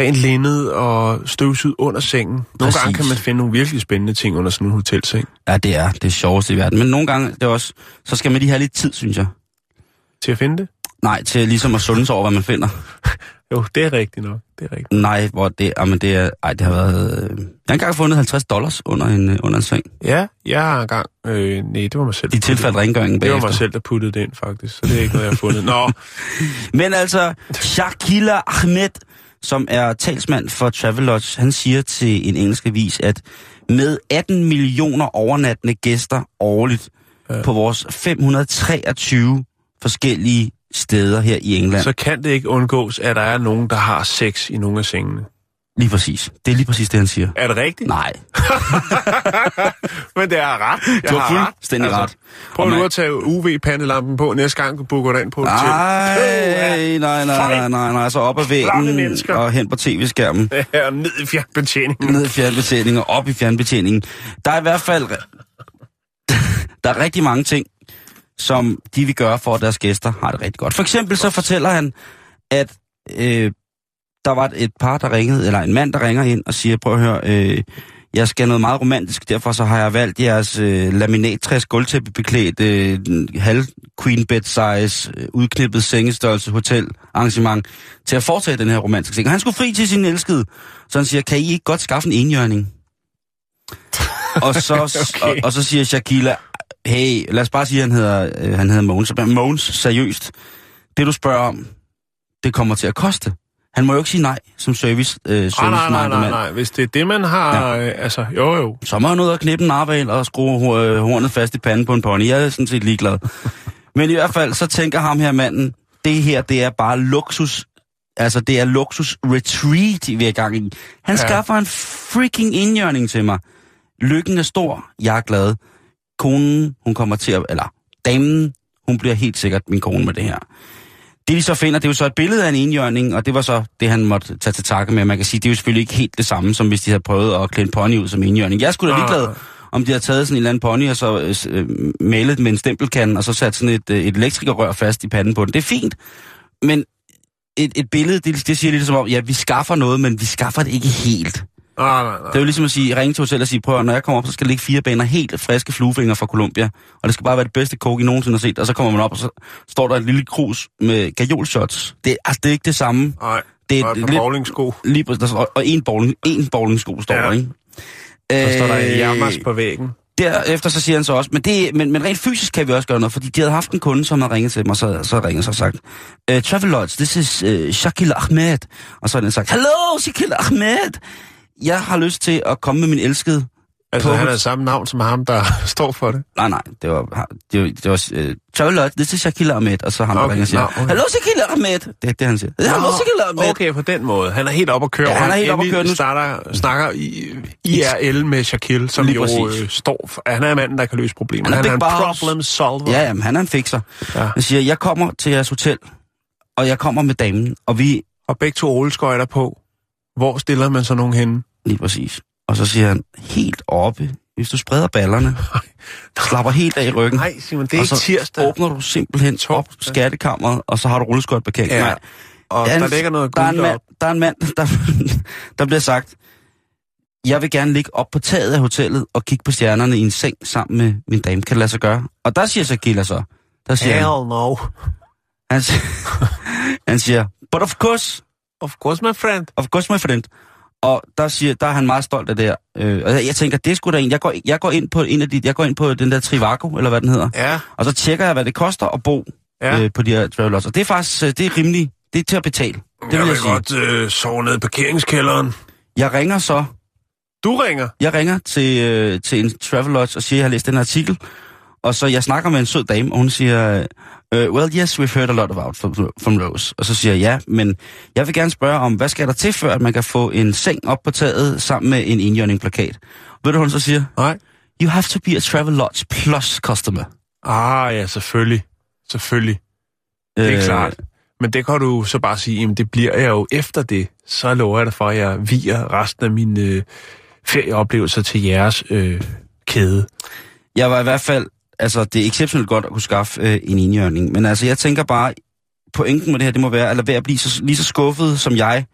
rent linned og støvsud under sengen. Nogle Præcis. gange kan man finde nogle virkelig spændende ting under sådan en hotelseng. Ja, det er det sjoveste i verden. Men nogle gange, det er også, så skal man lige have lidt tid, synes jeg. Til at finde det? Nej, til ligesom at sunde sig over, hvad man finder. Jo, det er rigtigt nok. Det er rigtigt. Nej, hvor det, jamen det er, ej, det har været, øh, jeg har engang fundet 50 dollars under en, øh, under en seng. Ja, jeg har engang... Øh, nej, det var mig selv. I tilfælde rengøringen Det var bagefter. mig selv, der puttede det ind, faktisk. Så det er ikke noget, jeg har fundet. Nå, Men altså, Shakila Ahmed, som er talsmand for Travelodge, han siger til en engelsk avis, at med 18 millioner overnattende gæster årligt Ja. på vores 523 forskellige steder her i England. så kan det ikke undgås, at der er nogen, der har sex i nogle af sengene. Lige præcis. Det er lige præcis det, han siger. Er det rigtigt? Nej, Men det er ret. Jeg du har har fuldstændig ret. Prøv Og nu at tage UV-pandelampen på, næste gang du booker ind på. Nej, nej, nej, nej, nej, nej, så op ad væggen og hen på tv-skærmen. Ja, ned i fjernbetjeningen. ned i fjernbetjeningen og op i fjernbetjeningen. Der er i hvert fald der er rigtig mange ting, som de vil gøre for, at deres gæster har det rigtig godt. For eksempel så fortæller han, at øh, der var et par, der ringede, eller en mand, der ringer ind og siger, prøv at høre, øh, jeg skal noget meget romantisk, derfor så har jeg valgt jeres øh, laminattræs gulvtæppebeklædt øh, halv queen bed size, øh, udknippet sengestørrelse hotel arrangement til at foretage den her romantiske ting. Og han skulle fri til sin elskede, så han siger, kan I ikke godt skaffe en enhjørning? og, så, okay. og, og, så siger Shakila, hey, lad os bare sige, at han hedder, øh, han hedder Mogens. Mogens, seriøst, det du spørger om, det kommer til at koste. Han må jo ikke sige nej som service, øh, service Ah, nej, nej, nej, nej. Hvis det er det, man har... Ja. Øh, altså, jo, jo. Så må han ud og knippe en narval og skrue øh, hornet fast i panden på en pony. Jeg er sådan set ligeglad. Men i hvert fald, så tænker ham her manden, det her, det er bare luksus. Altså, det er luksus retreat, vi er i gang i. Han ja. skaffer en freaking indjørning til mig. Lykken er stor, jeg er glad. Konen, hun kommer til at... Eller damen, hun bliver helt sikkert min kone med det her. Det de så finder, det er jo så et billede af en enhjørning, og det var så det, han måtte tage til takke med. Man kan sige, det er jo selvfølgelig ikke helt det samme, som hvis de havde prøvet at klæde en pony ud som enhjørning. Jeg skulle da ligeglad, nej. om de havde taget sådan en eller anden pony, og så øh, malet med en stempelkande, og så sat sådan et, øh, et elektrikerrør fast i panden på den. Det er fint, men et, et billede, det, det siger lidt som om, ja, vi skaffer noget, men vi skaffer det ikke helt. Nej, nej, Det er nej. jo ligesom at sige, ringe til hotel og sige, prøv at, når jeg kommer op, så skal der ligge fire baner helt friske fluefinger fra Colombia, og det skal bare være det bedste coke, I nogensinde har set, og så kommer man op, og så står der et lille krus med gajolshots. Det, altså, det er ikke det samme. Nej, Det er og et lidt- bowlingsko. Lige der står, og en bowling, en bowlingsko står Ja. der, ikke? Så står der Øh, jammers på væggen. Derefter så siger han så også, men, det, men, men rent fysisk kan vi også gøre noget, fordi de havde haft en kunde, som havde ringet til dem, og så, så ringet så sagt, uh, Travel Lodge, this is uh, Shakil Ahmed. Og så har den sagt, Hello, Shakil Ahmed. Jeg har lyst til at komme med min elskede Altså, På- han er samme navn som ham, der står for det. Nej, nej, det var, det var, det var uh, Travelot, det er Shakila Ahmed, og så ham, der Okay, ringer og siger, nå, okay. Hallo Shakila Ahmed, det er det, han siger. Hallo Shakila Ahmed. Okay, på den måde. Han er helt op at køre. Ja, han er helt oppe at køre nu. starter, snakker i IRL med Shaquille, som Lige jo præcis. øh, står for. Han er manden, der kan løse problemer. Han er Han, er en problem solver. Ja, jamen, han er en fikser. Ja. Han siger, jeg kommer til jeres hotel, og jeg kommer med damen, og vi... Og begge to rulleskøjter på. Hvor stiller man så nogen henne? Lige præcis. Og så siger han, helt oppe, hvis du spreder ballerne, slapper helt af i ryggen, Nej, Simon, det er og ikke så tirsdag. åbner du simpelthen op Torsdag. skattekammeret, og så har du rulleskøjt parkering. Ja. Nej, Og Der er der en- ligger noget der er en mand, der, er en mand der, der bliver sagt, jeg vil gerne ligge op på taget af hotellet og kigge på stjernerne i en seng sammen med min dame. Kan det lade sig gøre? Og der siger Shakila så, der siger Hell han, no. han, siger, han siger, but of course, Of course, my friend. of course my friend. Og der, siger, der er han meget stolt af det her. Øh, og jeg, jeg tænker, det er sgu da en. Jeg går, jeg går ind på en af de, jeg går ind på den der Trivago, eller hvad den hedder. Ja, Og så tjekker jeg, hvad det koster at bo ja. øh, på de her travelers. Og det er faktisk, øh, det er rimeligt. Det er til at betale. Det vil jeg jeg, sige. godt øh, sove ned i parkeringskælderen. Jeg ringer så Du ringer. Jeg ringer til, øh, til en Travelodge og siger, at jeg har læst den artikel. Og så jeg snakker med en sød dame, og hun siger, uh, well, yes, we've heard a lot about from, from Rose. Og så siger jeg, ja, men jeg vil gerne spørge om, hvad skal der til, før at man kan få en seng op på taget sammen med en indjørning-plakat? Ved du, hun så siger? Nej. You have to be a Travelodge Plus customer. Ah, ja, selvfølgelig. Selvfølgelig. Det er Øh, klart. Men det kan du så bare sige, jamen det bliver jeg jo efter det. Så lover jeg dig for, at jeg viger resten af mine øh, ferieoplevelser til jeres øh, kæde. Jeg var i hvert fald, altså det er exceptionelt godt at kunne skaffe øh, en indjørning, men altså jeg tænker bare, pointen med det her, det må være at lade være at blive så, lige så skuffet som jeg,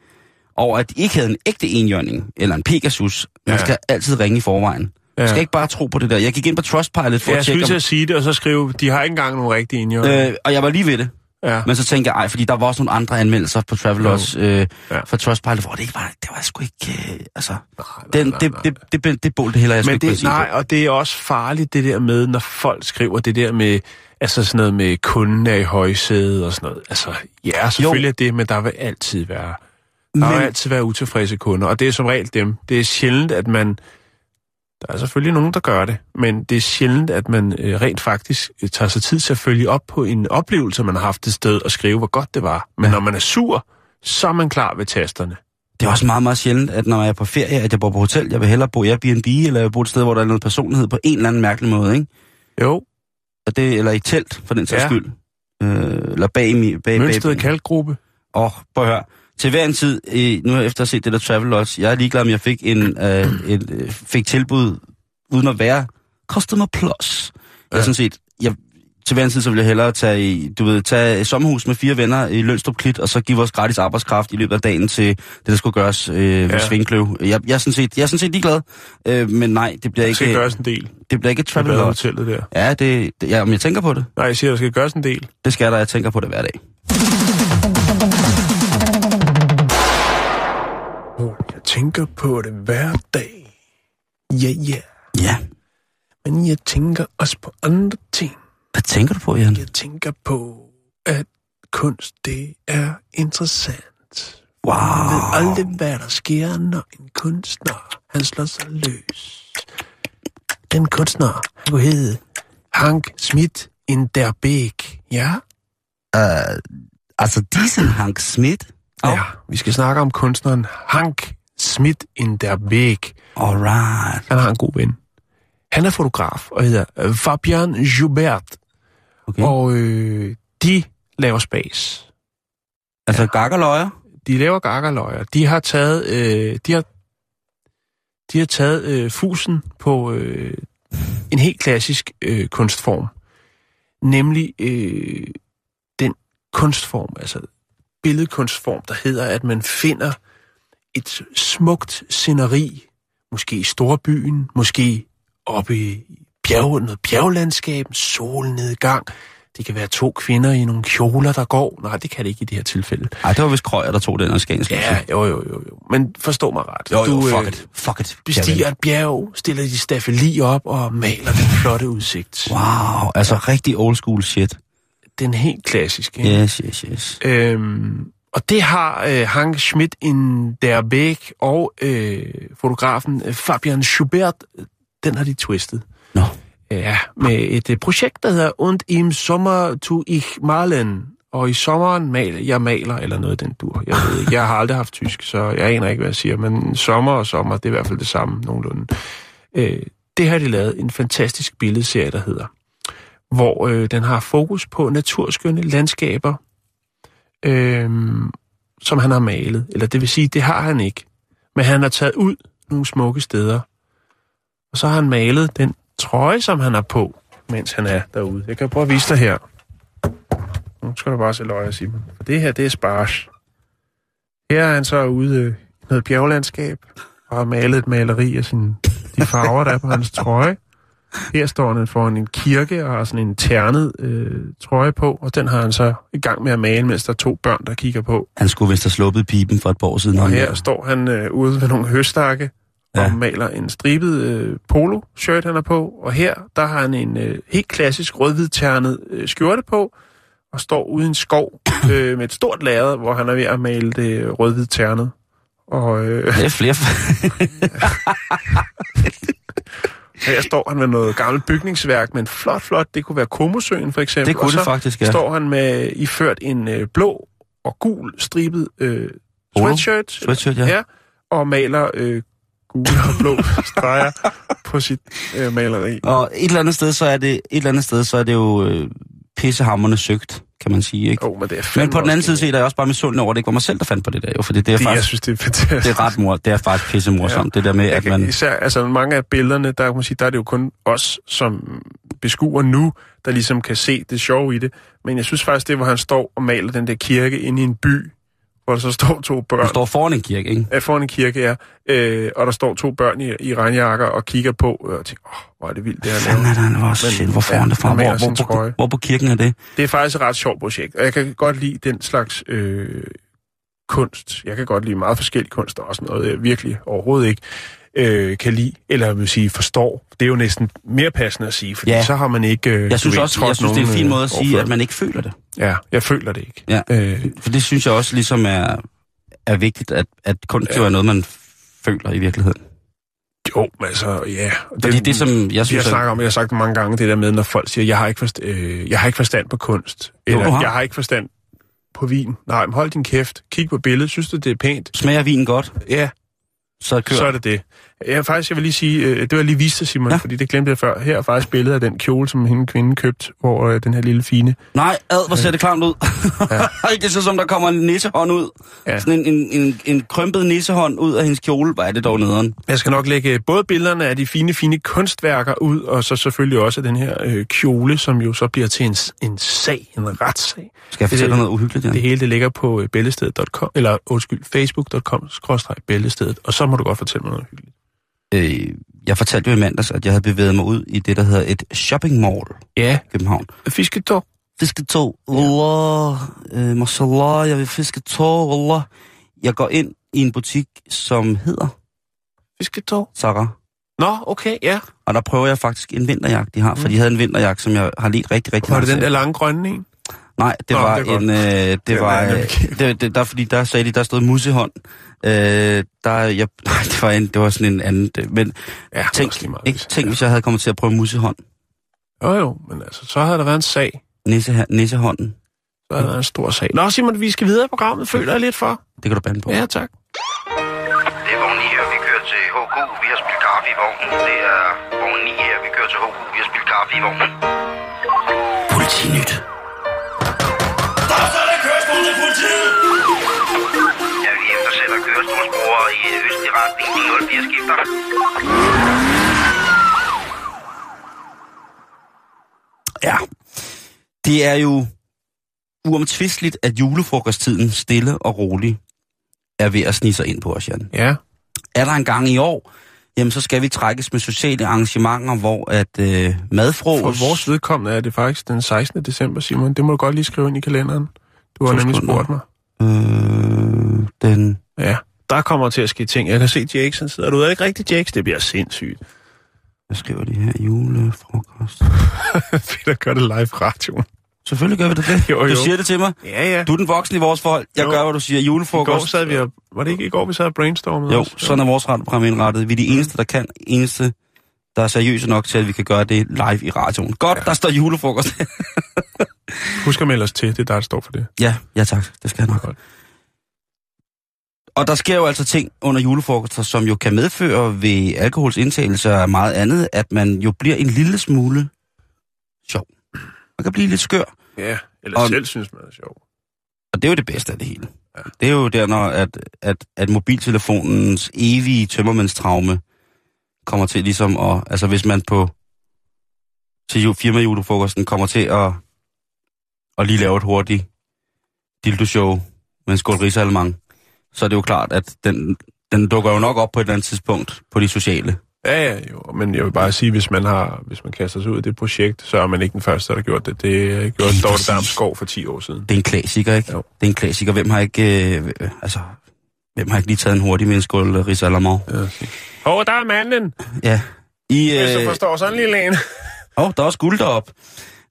over at de ikke havde en ægte enhjørning, eller en Pegasus. Man Ja. skal altid ringe i forvejen. Ja. Man skal ikke bare tro på det der. Jeg gik ind på Trustpilot for Ja, at jeg skulle tjekke, til at sige det, og så skrive, de har ikke engang nogen rigtige indjørninger. øh, og jeg var lige ved det. Ja. Men så tænkte jeg, ej, fordi der var også nogle andre anmeldelser på Travelers øh, Ja. fra Trustpilot, hvor det ikke var, det var sgu ikke, øh, altså, nej, den, nej, det, nej. det, det, det, det bål, det heller jeg Men det, nej, og det er også farligt, det der med, når folk skriver det der med, altså sådan noget med kunden er i højsædet og sådan noget. Altså, ja, selvfølgelig er det, men der vil altid være, der vil Men- altid være utilfredse kunder, og det er som regel dem. Det er sjældent, at man, der er selvfølgelig nogen, der gør det, men det er sjældent, at man øh, rent faktisk øh, tager sig tid til at følge op på en oplevelse, man har haft et sted, og skrive, hvor godt det var. Men Ja. når man er sur, så er man klar ved tasterne. Det er også meget, meget sjældent, at når jeg er på ferie, at jeg bor på hotel. Jeg vil hellere bo i Airbnb, eller jeg vil bo et sted, hvor der er noget personlighed på en eller anden mærkelig måde, ikke? Jo, Og det, eller i telt, for den sags Ja. skyld. Øh, eller bag bag, Mønsted bag, Kalkgruppe. Åh, prøv at høre. Til hver en tid, øh, nu efter at set det der Travelodge, jeg er ligeglad, om jeg fik, en, øh, et, øh, fik tilbud, uden at være Customer Plus. Jeg er sådan set, jeg, til hver en tid, så vil jeg hellere tage, du ved, tage et sommerhus med fire venner i Lønstrup Klit, og så give os gratis arbejdskraft i løbet af dagen til det, der skulle gøres øh, ved Ja. Svinkløv. Jeg, jeg, er sådan set, jeg er sådan set ligeglad, øh, men nej, det bliver Der skal ikke, gøres en del. det bliver ikke et Til Travelodge. hotellet der. Ja, det, det, ja, om jeg tænker på det. Nej, jeg siger, der skal gøres en del. Det skal der, jeg tænker på det hver dag. Tænker på det hver dag. Ja, ja. Ja, Men jeg tænker også på andre ting. hvad tænker du på, Jan? Jeg tænker på, at kunst, det er interessant. Wow. Man ved aldrig, hvad der sker, når en kunstner, han slår sig løs. Den kunstner, han kunne hedde Hank Schmidt in der Beek. Ja? Uh, altså, diesen Hank Schmidt? Ja, vi skal snakke om kunstneren Hank Schmidt in der Beek. Alright. Han har en god ven. Han er fotograf og hedder øh, Fabian Joubert. Okay. Og øh, de laver spas. altså, gakkerløjer? De laver gakkerløjer. De har taget, øh, de har, de har taget øh, fusen på øh, en helt klassisk øh, kunstform. Nemlig øh, den kunstform, altså billedkunstform, der hedder, at man finder et smukt sceneri, måske i storbyen, måske oppe i bjerg, noget bjerglandskab, solnedgang. Det kan være to kvinder i nogle kjoler, der går. Nej, det kan det ikke i det her tilfælde. Ej, det var vist Krøyer, der tog den afghanske Ja, jo, jo, jo, jo. Men forstå mig ret. Jo, jo, du, fuck øh, it. Fuck it. bestiger et bjerg, stiller de stafeli op og maler den flotte udsigt. Wow, altså rigtig old school shit. Den helt klassiske. ikke? Yes, yes, yes. Øhm, og det har øh, Hank Schmidt in der Beek og øh, fotografen øh, Fabian Schubert, den har de twistet. Nå. Ja, med et uh, projekt, der hedder Und im Sommer tu ich malen. Og i sommeren maler jeg maler, eller noget af den dur. Jeg ved ikke, jeg har aldrig haft tysk, så jeg aner ikke, hvad jeg siger. Men sommer og sommer, det er i hvert fald det samme nogenlunde. Øh, det har de lavet en fantastisk billedserie, der hedder. Hvor øh, den har fokus på naturskønne landskaber, øh, som han har malet. Eller det vil sige, det har han ikke. Men han har taget ud nogle smukke steder. Og så har han malet den trøje, som han har på, mens han er derude. Jeg kan prøve at vise dig her. Nu skal du bare se løje, Simon. For det her, det er spars. Her er han så ude i noget bjerglandskab, og har malet et maleri af sin, de farver, der er på hans trøje. Her står han foran en kirke og har sådan en ternet øh, trøje på, og den har han så i gang med at male, mens der er to børn, der kigger på. Han skulle vist have sluppet pipen for et par år siden. Og her står han øh, ude ved nogle høstakke og Ja. maler en stribet øh, polo-shirt, han er på. Og her, der har han en øh, helt klassisk rødhvidternet øh, skjorte på, og står ude i en skov øh, med et stort lærred, hvor han er ved at male det rødhvidternet. Og øh, Det er flere. her står han med noget gammelt bygningsværk, men flot, flot. Det kunne være Komosøen, for eksempel. Det kunne og så det faktisk, ja. står han med iført en øh, blå og gul stribet øh, sweatshirt. Sweatshirt, ja. ja. Og maler øh, gule og blå streger på sit øh, maleri. Og et eller andet sted, så er det, et eller andet sted, så er det jo øh, pissehammerne søgt, kan man sige. Ikke? Oh, men, det er Men på den anden side set er jeg også bare misundelig over, at det ikke var mig selv, der fandt på det der. Jo, fordi det er det, jeg faktisk synes, det er fantastisk. det er ret mor, det er faktisk pisse morsomt, ja. det der med, Jeg at kan, man... Især, altså mange af billederne, der, kan man sige, der er det jo kun os, som beskuer nu, der ligesom kan se det sjove i det. Men jeg synes faktisk, det hvor han står og maler den der kirke inde i en by, hvor der så står to børn. Man står foran en kirke, ikke? Ja, foran en kirke, ja. Øh, og der står to børn i, i regnjakker og kigger på, og tænker, åh, hvor er det vildt, det her Fanden er der, hvor, shit, hvor foran ja, det fra? Hvor, hvor, hvor, hvor, på kirken er det? Det er faktisk et ret sjovt projekt, og jeg kan godt lide den slags øh, kunst. Jeg kan godt lide meget forskellig kunst, og også noget, jeg virkelig overhovedet ikke øh, kan lide, eller jeg vil sige forstår. Det er jo næsten mere passende at sige, fordi Ja. så har man ikke... Øh, Jeg synes ved, også, jeg synes, det er en fin øh, måde at sige, at man ikke føler det. Ja, jeg føler det ikke. Ja. Øh, For det synes jeg også ligesom er, er vigtigt, at, at kunst jo er noget, man føler i virkeligheden. jo, altså, ja. Og Fordi det, som jeg synes... jeg snakker om, jeg har sagt det mange gange, det der med, når folk siger, jeg har ikke, forst- øh, jeg har ikke forstand på kunst. Eller, har. jeg har ikke forstand på vin. Nej, men hold din kæft. Kig på billedet. Synes du, det er pænt? Smager vinen godt, Ja, så kør. så er det det. Ja, faktisk, jeg vil lige sige, øh, det var lige vist dig, Simon, Ja. fordi det glemte jeg før. Her er faktisk billedet af den kjole, som hende kvinde købte, hvor øh, den her lille fine... Nej, ad, hvor ser det klamt ud. Ja. det ser som, der kommer en nissehånd ud. Ja. Sådan en, en, en, en krympet nissehånd ud af hendes kjole. Hvor er det dog nederen? Jeg skal nok lægge både billederne af de fine, fine kunstværker ud, og så selvfølgelig også den her øh, kjole, som jo så bliver til en, en sag, en retssag. Skal jeg fortælle dig noget uhyggeligt? Ja? Det hele det ligger på øh, bæltestedet.com, eller undskyld, facebook.com, skråstreg bæltestedet, og så må du godt fortælle mig noget hyggeligt. Øh, jeg fortalte jo i mandags, at jeg havde bevæget mig ud i det, der hedder et shopping mall Ja, i København. fisketog. Fisketog. Allah, øh, mashallah, jeg vil fisketog. Allah. Jeg går ind i en butik, som hedder Fisketog. Zara. Nå, okay, ja. Og der prøver jeg faktisk en vinterjakke, de har. For de havde en vinterjakke, som jeg har lidt rigtig, rigtig Var det den der lange grønne en? Nej, det Nå, var det en... Øh, det Den var... Øh, det, det, der, fordi der sagde de, der stod musehånd. Øh, der, jeg, nej, det var, en, det var sådan en anden... Men Ja, tænk, meget, ikke, hvis- tænk, hvis jeg havde kommet til at prøve musehånd. Jo, jo, men altså, så havde der været en sag. Nisse, nissehånden. Så havde der været en stor sag. Nå, Simon, vi skal videre i programmet, føler jeg lidt for. Det kan du bande på. Ja, tak. Det er vogn 9 her, vi kører til HK. Vi har spillet kaffe i vognen. Det er vogn 9 her, vi kører til HK. Vi har spillet kaffe i vognen. Politinyt. Ja, vi kørestolsbrugere i østlig retning. 04 skifter. Ja. Det er jo uomtvisteligt, at julefrokosttiden stille og rolig er ved at snige sig ind på os, Jan. Ja. Er der en gang i år, jamen så skal vi trækkes med sociale arrangementer, hvor at øh, madfrokost... For vores vedkommende er det faktisk den 16. december, Simon. Det må du godt lige skrive ind i kalenderen. Du har nemlig spurgt mig. Øh, den... Ja, der kommer til at ske ting. Jeg kan se, Jackson sidder du. Er det ikke rigtigt, Jax? Det bliver sindssygt. Hvad skriver de her? Julefrokost. Fedt at gøre det live i radioen. Selvfølgelig gør vi det. det. Jo, Du jo. siger det til mig. Ja, ja. Du er den voksne i vores forhold. Jeg Jo. gør, hvad du siger. I går Julefrokost. sad vi og... Var det ikke i går, vi sad og brainstormede Jo, også? sådan er vores radioprogram indrettet. Vi er de eneste, der kan, eneste, der er seriøse nok til, at vi kan gøre det live i radioen. Godt, ja. der står julefrokost. Husk at melde os til, det er dig, der står for det. ja, ja tak, det skal jeg nok. Godt. Og der sker jo altså ting under julefrokoster, som jo kan medføre ved alkohols indtagelse og meget andet, at man jo bliver en lille smule sjov. Man kan blive lidt skør. Ja, eller Og- selv synes man er sjov. Og det er jo det bedste af det hele. Ja. Det er jo der, når at, at, at mobiltelefonens evige tømmermandstraume kommer til ligesom at... Altså hvis man på til ju- firmajulefrokosten kommer til at, at lige lave et hurtigt dildo-show med en skål risalemang, så er det jo klart, at den, den dukker jo nok op på et eller andet tidspunkt på de sociale. Ja, ja, jo. Men jeg vil bare sige, hvis man har, hvis man kaster sig ud i det projekt, så er man ikke den første, der har gjort det. Det øh, gjorde Dorte. Damsgaard for 10 år siden. Det er en klassiker, ikke? Jo. Det er en klassiker. Hvem har ikke... Øh, altså, hvem har ikke lige taget en hurtig med en skål risalemang? Ja. Åh, oh, der er manden! Ja. I, Hvis du øh, forstår sådan en lille en. Åh, oh, der er også guld derop.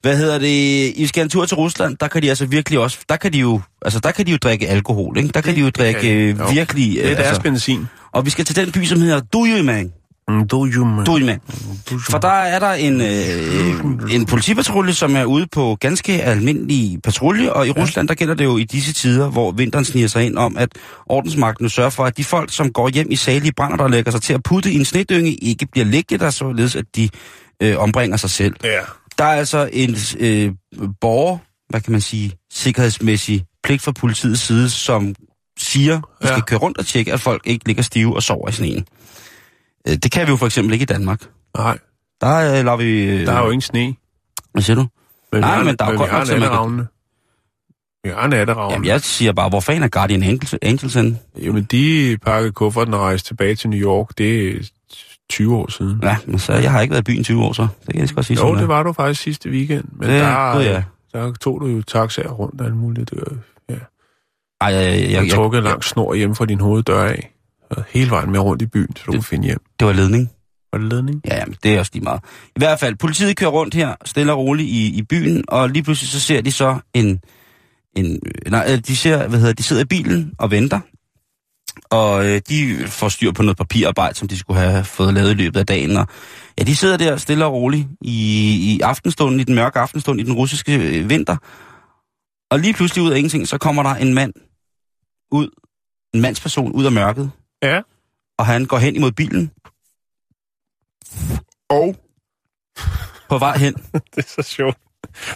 Hvad hedder det? I skal en tur til Rusland, der kan de altså virkelig også, der kan de jo, altså der kan de jo drikke alkohol, ikke? Der kan de jo drikke kan øh, jo. virkelig, Det er øh, deres altså, benzin. og vi skal til den by, som hedder. Mm, you, man. Dujman. For der er der en, øh, en politipatrulje, som er ude på ganske almindelig patrulje, og i ja. Rusland, der gælder det jo i disse tider, hvor vinteren sniger sig ind om, at ordensmagten sørger for, at de folk, som går hjem i salige brænder, der lægger sig til at putte i en snedynge, ikke bliver liggende der, således at de øh, ombringer sig selv. Ja. Der er altså en øh, borger, hvad kan man sige, sikkerhedsmæssig pligt fra politiets side, som siger, at vi skal Ja. køre rundt og tjekke, at folk ikke ligger stive og sover i sneen. Øh, Det kan vi jo for eksempel ikke i Danmark. Nej, Der øh, lader vi... Øh, der er jo ingen sne. Hvad siger du? Men Nej, har, men der er jo godt nok til, man kan-. Vi har. Jamen, jeg siger bare, hvor fanden er Guardian Angels, Angels henne? Jamen, de pakkede kufferten og rejste tilbage til New York. Det 20 år siden. Ja, men så jeg har ikke været i byen i 20 år, så det kan jeg godt sige. Jo, sådan det var du faktisk sidste weekend. Men Det- der, ja. der tog du jo taxaer rundt og alt muligt. Det var, ja. Ej, jeg, jeg, Jeg, jeg, trukket en lang snor hjem fra din hoveddør af. Og hele vejen med rundt i byen, så du kunne finde hjem. det var ledning. Var det ledning? Ja, jamen, det er også lige meget. I hvert fald, politiet kører rundt her, stille og roligt i, i byen, og lige pludselig så ser de så en... en nej, øh, de, ser, hvad hedder, de sidder i bilen og venter, og øh, de får styr på noget papirarbejde, som de skulle have fået lavet i løbet af dagen. Og, ja, de sidder der stille og roligt i, i aftenstunden, i den mørke aftenstund, i den russiske øh, vinter. Og lige pludselig ud af ingenting, så kommer der en mand ud, en mandsperson ud af mørket, Ja. og han går hen imod bilen, Og på vej hen. det er så sjovt.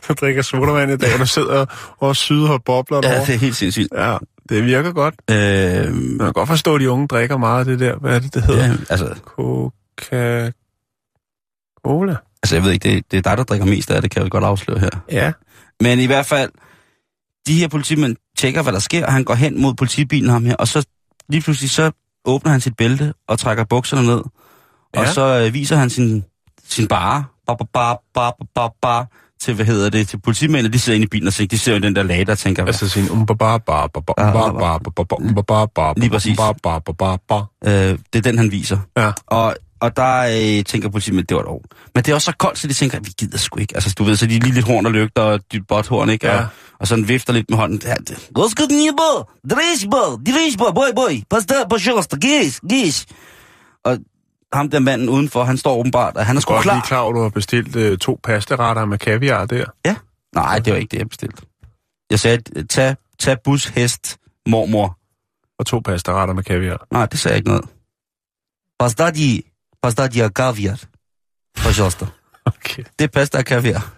Du drikker sodavand i dag, og du sidder og syder og bobler Ja, det er helt sindssygt. Ja, det virker godt. Øh, Man kan godt forstå, at de unge drikker meget af det der. Hvad er det, det hedder? ja, altså, Coca-Cola? altså, jeg ved ikke, det, det er dig, der drikker mest af det, kan jeg godt afsløre her. Ja. Men i hvert fald, de her politimænd tjekker, hvad der sker, og han går hen mod politibilen ham her, og så lige pludselig så åbner han sit bælte og trækker bukserne ned, og Ja. så øh, viser han sin, sin bare, bar, bar, bar, bar, bar, bar, til, hvad hedder det, til politimændene, de sidder inde i bilen og siger, de ser jo den der lader der tænker... Altså sin Lige præcis. Det er den, han viser. Ja. Og og der øh, tænker politimanden, det var et. Men det er også så koldt, så de tænker, vi gider sgu ikke. Altså, du ved, så de lige lidt horn og lygter og dit botthorn, ikke? Ja. Og, og sådan vifter lidt med hånden. Rusko knibo, drisbo, drisbo, boy, boy, pas der, på gis. Og ham der manden udenfor, han står åbenbart, og han er sgu Godt klar. lige klar, at du har bestilt øh, to pastaretter med kaviar der. Ja. Nej, det var ikke det, jeg bestilte. Jeg sagde, tag, tag bus, hest, mormor. Og to pastaretter med kaviar. Nej, det sagde jeg ikke noget. Поставьте, поставьте kaviar. Пожалуйста. Okay. Det er pasta og kaviar.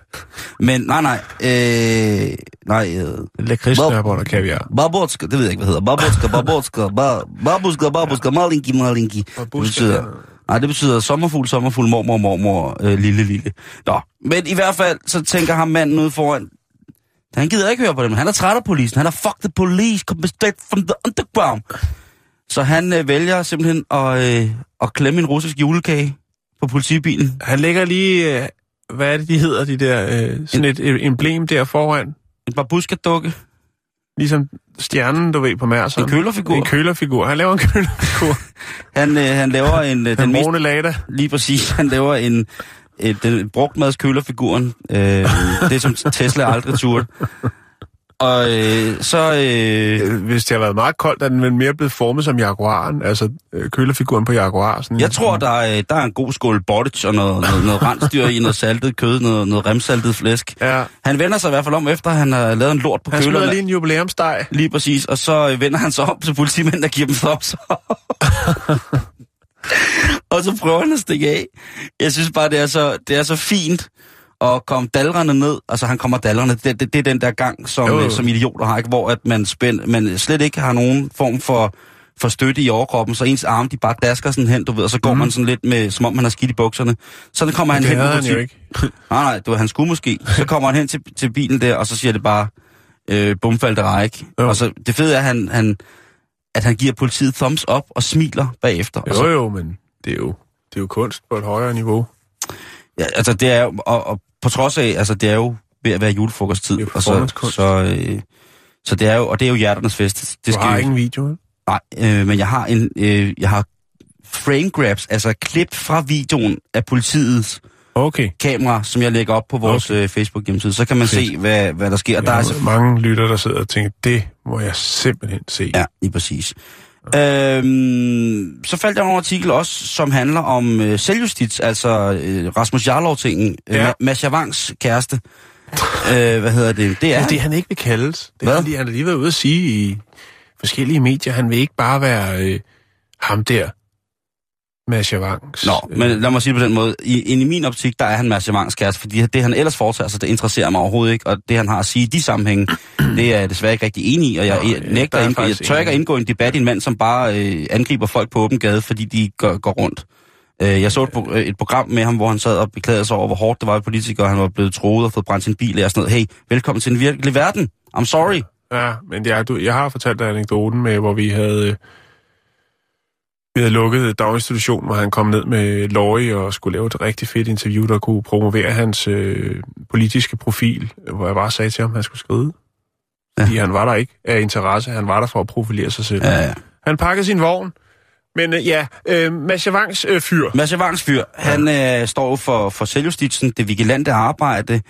Men nej, nej. Øh, nej, øh, Lakridsnørbånd og kaviar. babotska, det ved jeg ikke, hvad hedder. Babotska, babotska, ba, babuska, babuska, malinki, malinki. Det betyder, nej, det betyder sommerfugl, sommerfugl, mormor, mormor, øh, lille, lille. Nå, men i hvert fald, så tænker ham manden ude foran, han gider ikke høre på dem. Han er træt af polisen. Han er fuck the police, come straight from the underground. Så han øh, vælger simpelthen at, øh, at klemme en russisk julekage på politibilen. Han lægger lige, øh, hvad er det, de hedder, de der, øh, sådan et, et emblem der foran. En babuska-dukke. Ligesom stjernen, du ved, på Mærsen. En kølerfigur. En kølerfigur. Han laver en kølerfigur. Han, øh, han laver en, øh, den mest Lada. Lige præcis. Han laver en, et, den brugtmadskølerfiguren. Øh, det, som Tesla aldrig turde. Og øh, så... Øh, Hvis det har været meget koldt, er den vel mere blevet formet som jaguaren, altså øh, kølefiguren på jaguar. Sådan jeg tror, der er, der er en god skål bordage og noget, noget, noget rensdyr i, noget saltet kød, noget, noget remsaltet flæsk. Ja, Han vender sig i hvert fald om, efter han har lavet en lort på han kølerne. lige en jubilæumsdej. Lige præcis, og så øh, vender han sig om til politimænd, der giver dem thumbs og så prøver han at stikke af. Jeg synes bare, det er så, det er så fint at komme dalrende ned. Altså, han kommer dalrende. Det, det, det er den der gang, som, Jo, jo. øh, som idioter har, ikke? hvor at man, spænd, man slet ikke har nogen form for, for støtte i overkroppen, så ens arme, de bare dasker sådan hen, du ved, og så går mm. man sådan lidt med, som om man har skidt i bukserne. Så kommer han Det hen havde han jo ikke. Nej, nej, det var, han skulle måske. Så kommer han hen til, til bilen der, og så siger det bare, øh, bumfaldt ræk. Jo. Og så, det fede er, at han, han, at han giver politiet thumbs up og smiler bagefter. Og så, Jo jo, men det er jo, det er jo kunst på et højere niveau. ja, altså, det er jo, og, og på trods af, altså, det er jo ved at være julefrokosttid. Det er og så, så, øh, så det er jo, og det er jo hjerternes fest. Det Du har jo- ingen video? Nej, øh, men jeg har en, øh, jeg har frame grabs, altså klip fra videoen af politiets Okay. kamera, som jeg lægger op på vores okay. øh, Facebook hjemmeside. Så kan man Fedt. se, hvad, hvad der sker. Der Der er er altså mange lytter, der sidder og tænker, det må jeg simpelthen se. Ja, lige præcis. Øhm, så faldt jeg over en artikel også, som handler om øh, selvjustits, altså øh, Rasmus Jarlov-tingen, øh, Ja. ja. Mads Javangs kæreste. øh, hvad hedder det? Det er Ja, han. det han ikke vil kaldes. Det er, fordi han har lige været ude at sige i forskellige medier, han vil ikke bare være øh, ham der, Mads Javangs. Nå, øh, men lad mig sige det på den måde. I, i min optik, der er han Mads Javangs kæreste, fordi det, han ellers foretager sig, det interesserer mig overhovedet ikke, og det, han har at sige i de sammenhænge, det er jeg desværre ikke rigtig enig i, og jeg, Nå, jeg nægter er at indgå, jeg tør ikke at indgå i en debat i en mand, som bare øh, angriber folk på åben gade, fordi de går, går rundt. Øh, jeg så et, øh, et program med ham, hvor han sad og beklagede sig over, hvor hårdt det var i politikere, han var blevet troet og fået brændt sin bil og sådan noget. Hey, velkommen til den virkelige verden. I'm sorry. Ja, men ja, du, jeg har fortalt dig anekdoten med, hvor vi havde, øh, vi havde lukket daginstitution, hvor han kom ned med Løje og skulle lave et rigtig fedt interview, der kunne promovere hans øh, politiske profil, hvor jeg bare sagde til ham, at han skulle skride. Fordi han var der ikke af interesse, han var der for at profilere sig selv. Ja, ja. Han pakkede sin vogn. Men øh, ja, øh, Mads Javangs øh, fyr. Mads Javangs fyr, han øh, står for, for selvjustitsen, det vigilante arbejde,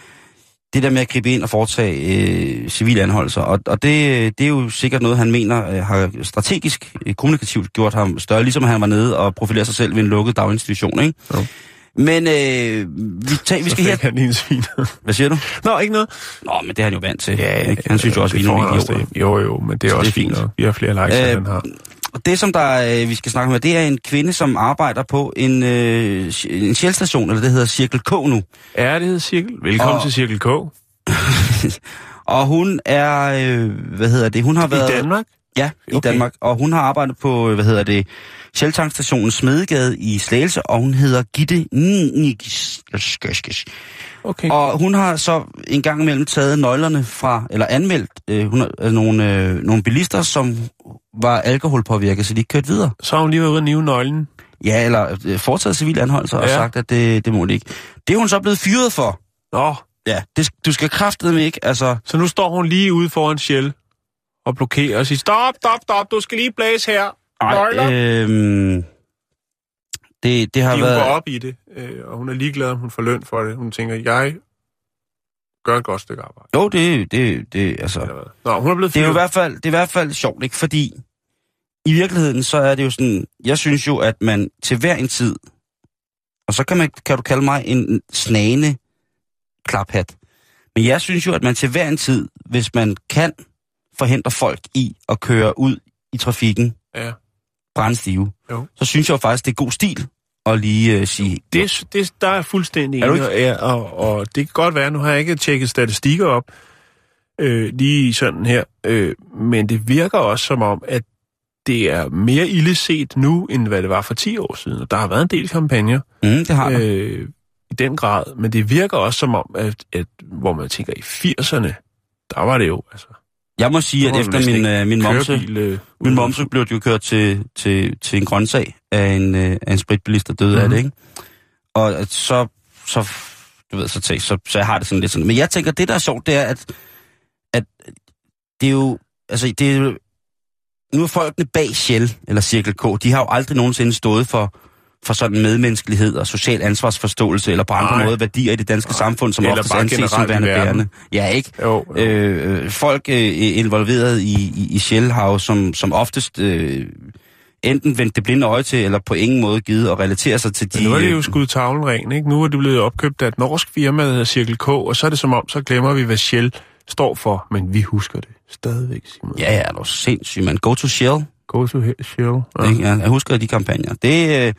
det der med at gribe ind og foretage øh, civile anholdelser. Og, og det, det er jo sikkert noget, han mener øh, har strategisk, øh, kommunikativt gjort ham større, ligesom han var nede og profilerede sig selv ved en lukket daginstitution, ikke? Jo. Men øh, vi, tager, vi skal her... han en svin. Hvad siger du? Nå, ikke noget. Nå, men det er han jo vant til. ikke? Han synes jo også, det vi er nogle idioter. det. Jo, jo, men det er Så det også er fint fint. Vi har flere likes, Øh, end han har. Og det, som der, øh, vi skal snakke med, det er en kvinde, som arbejder på en, øh, en sjælstation, eller det hedder Cirkel K nu. Ja, det hedder Cirkel. Velkommen Og- til Cirkel K. Og hun er, øh, hvad hedder det, hun har været... I Danmark? Ja, i Okay. Danmark. Og hun har arbejdet på, øh, hvad hedder det, Shelltankstationen Smedegade i Slagelse, og hun hedder Gitte Nikis. Okay. Og hun har så en gang imellem taget nøglerne fra, eller anmeldt øh, hun øh, nogle, øh, nogle bilister, som var alkoholpåvirket, så de ikke kørte videre. Så har hun lige været ude at nive nøglen. Ja, eller øh, foretaget civil anholdelse og Ja. sagt, at det, det må de ikke. Det er hun så blevet fyret for. Nå, Ja, det, du skal kraftedeme ikke, altså... så nu står hun lige ude foran Shell og blokerer og siger, stop, stop, stop, du skal lige blæse her. Nøgler. Ej, øh, det, det har Fordi hun været... går op i det, øh, og hun er ligeglad, om hun får løn for det. Hun tænker, jeg gør et godt stykke arbejde. Jo, det, det, det, altså... Nå, hun er blevet Det er jo i fyret. hvert fald, det er i hvert fald sjovt, ikke? Fordi i virkeligheden, så er det jo sådan, jeg synes jo, at man til hver en tid, og så kan, man, kan du kalde mig en snane klaphat, men jeg synes jo, at man til hver en tid, hvis man kan forhindre folk i at køre ud i trafikken Ja. Brændstive, Jo. så synes jeg jo faktisk, det er god stil at lige øh, sige, Det, det, der er fuldstændig Er enig, og, ja, og, og det kan godt være, nu har jeg ikke tjekket statistikker op, øh, lige sådan her, øh, men det virker også som om, at det er mere illeset nu, end hvad det var for 10 år siden. Og der har været en del kampagner mm, det har øh, i den grad, men det virker også som om, at, at hvor man tænker, i 80'erne, der var det jo, altså... Jeg må sige, at efter min, øh, min momse... kørebil, øh, Min momse blev jo kørt til, til, til en grøntsag af en, øh, af en spritbilist, der døde mm-hmm. af Mhm. det, ikke? Og så, så, du ved, så, så, så jeg har det sådan lidt sådan. Men jeg tænker, det der er sjovt, det er, at, at det er jo, altså det er jo, nu er folkene bag Shell, eller Cirkel K, de har jo aldrig nogensinde stået for, for sådan medmenneskelighed og social ansvarsforståelse, eller på andre Nej. måder værdier i det danske samfund, som bare anses som værende bærende. Ja, ikke? Jo, jo. Øh, folk øh, involveret i, i, i Shell har jo som, som oftest øh, enten vendt det blinde øje til, eller på ingen måde givet at relatere sig til de... Men nu er det jo øh, skudt tavlen ren, ikke? Nu er det blevet opkøbt af et norsk firma, der hedder Cirkel K, og så er det som om, så glemmer vi, hvad Shell står for, men vi husker det stadigvæk, Simon. Ja, ja, det er sindssygt, man. Go to Shell. Go to he- Shell. Ja. Jeg, jeg husker de kampagner. Det, øh,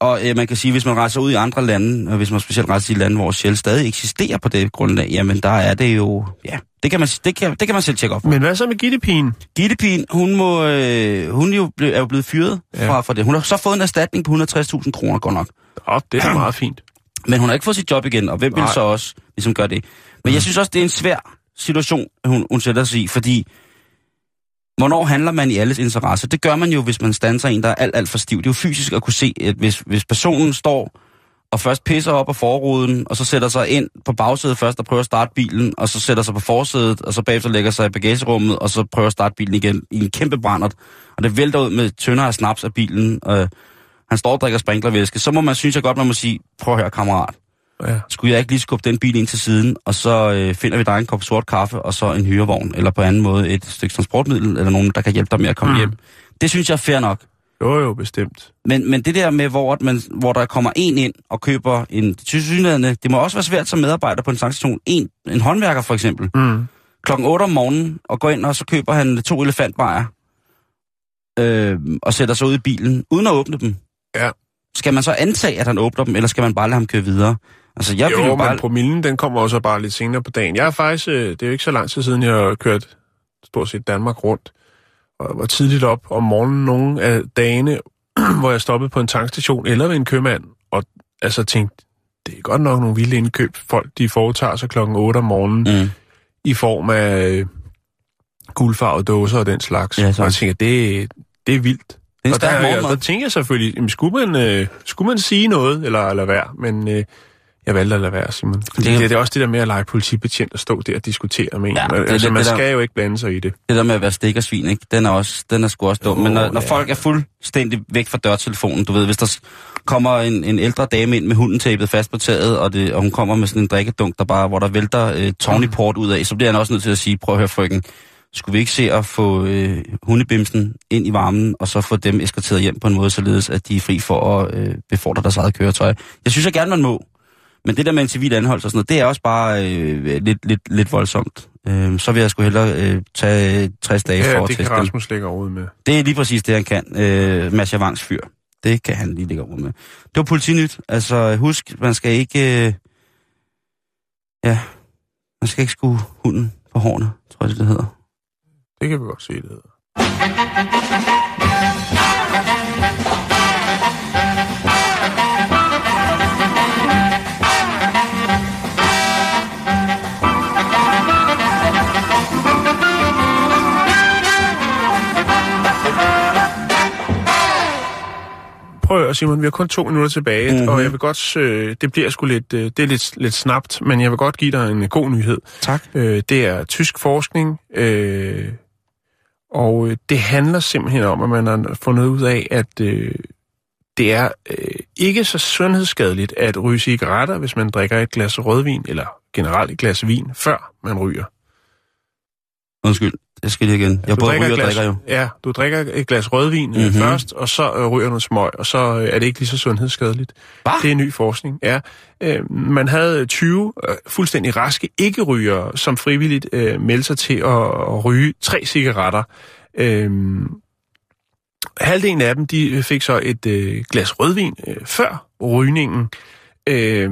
og øh, man kan sige, hvis man rejser ud i andre lande, og hvis man specielt rejser i lande, hvor Shell stadig eksisterer på det grundlag, jamen der er det jo... Ja, det kan man, det kan, det kan man selv tjekke op. Men hvad så med Gittepin? Gittepin, hun, må, øh, hun jo ble, er jo blevet fyret Ja. fra, fra det. Hun har så fået en erstatning på 160.000 kroner, godt nok. Åh, det er meget fint. Men hun har ikke fået sit job igen, og hvem vil Nej. så også ligesom gøre det? Men jeg synes også, det er en svær situation, hun, hun sætter sig i, fordi hvornår handler man i alles interesse? Det gør man jo, hvis man standser en, der er alt, alt for stiv. Det er jo fysisk at kunne se, at hvis, hvis personen står og først pisser op af forruden, og så sætter sig ind på bagsædet først og prøver at starte bilen, og så sætter sig på forsædet, og så bagefter lægger sig i bagagerummet, og så prøver at starte bilen igen i en kæmpe brændert. Og det vælter ud med tønder af snaps af bilen, og han står og drikker sprinklervæske. Så må man, synes jeg godt, man må sige, prøv at høre, kammerat Ja. skulle jeg ikke lige skubbe den bil ind til siden, og så øh, finder vi dig en kop sort kaffe, og så en hyrevogn, eller på anden måde et stykke transportmiddel, eller nogen, der kan hjælpe dig med at komme mm. Hjem. Det synes jeg er fair nok. Jo, jo, bestemt. Men, men det der med, hvor, at man, hvor der kommer en ind og køber en tilsyneladende, det må også være svært som medarbejder på en tankstation, en, en håndværker for eksempel, Mm. klokken 8 om morgenen, og går ind, og så køber han to elefantbajer, øh, og sætter sig ud i bilen, uden at åbne dem. Ja. Skal man så antage, at han åbner dem, eller skal man bare lade ham køre videre? Altså, jeg Jo, jo bare... men promillen, den kommer også bare lidt senere på dagen. Jeg er faktisk, øh, det er jo ikke så lang tid siden, jeg har kørt stort set Danmark rundt, og var tidligt op om morgenen nogle af dagene, hvor jeg stoppede på en tankstation eller ved en købmand, og altså tænkte, det er godt nok nogle vilde indkøb, folk de foretager sig klokken 8 om morgenen, Mm. i form af øh, guldfarvede dåser og den slags. Ja, og tak. jeg tænker, det, det er vildt. Det er og der, stærk der, der tænker jeg selvfølgelig, jamen, skulle, man, øh, skulle man sige noget, eller lade være? Men øh, jeg valgte at lade være, Simon. Fordi Det- det, det er også det der med at lege politibetjent og stå der og diskutere med en. Ja, det er altså, det- man det der- skal jo ikke blande sig i det. det der med at være stikkersvin, ikke? Den er, også, den er sgu også dum. Jo, Men når, når ja. folk er fuldstændig væk fra dørtelefonen, du ved, hvis der kommer en, en ældre dame ind med hunden tapet fast på taget, og, det, og hun kommer med sådan en drikkedunk, der bare, hvor der vælter øh, tawnyport ud af, så bliver han også nødt til at sige, prøv at høre frøken, skulle vi ikke se at få øh, hundebimsen ind i varmen, og så få dem eskorteret hjem på en måde, således at de er fri for at øh, befordre deres eget køretøj. Jeg synes jeg gerne, man må. Men det der med en civil anholdelse og sådan noget, det er også bare øh, lidt, lidt, lidt voldsomt. Øh, så vil jeg sgu hellere øh, tage 60 dage Ja, for at det kan teste. Rasmus lægge over med. Det er lige præcis det, han kan. Øh, Mads Javangs fyr. Det kan han lige lægge over med. Det var politinyt. Altså, husk, man skal ikke... Øh, ja, man skal ikke skue hunden på hårene, tror jeg, det, det hedder. Det kan vi godt se, det hedder. Prøv at Simon, vi har kun to minutter tilbage, Mhm. mm-hmm. og jeg vil godt, øh, det bliver sgu lidt, øh, det er lidt, lidt snapt, men jeg vil godt give dig en god nyhed. Tak. Øh, det er tysk forskning, øh, og øh, det handler simpelthen om, at man har fundet ud af, at øh, det er øh, ikke så sundhedsskadeligt at ryge cigaretter, hvis man drikker et glas rødvin, eller generelt et glas vin, før man ryger. Undskyld, jeg skal lige igen. Jeg Du både drikker ryger og glas, drikker jo. Ja, du drikker et glas rødvin mm-hmm. Mhm. først, og så øh, ryger noget smøg, og så øh, er det ikke lige så sundhedsskadeligt. Hva? Det er ny forskning, ja. Øh, man havde 20 øh, fuldstændig raske ikke-rygere, som frivilligt øh, meldte sig til at, at ryge tre cigaretter. Øh, halvdelen af dem, de fik så et øh, glas rødvin øh, før rygningen. Øh,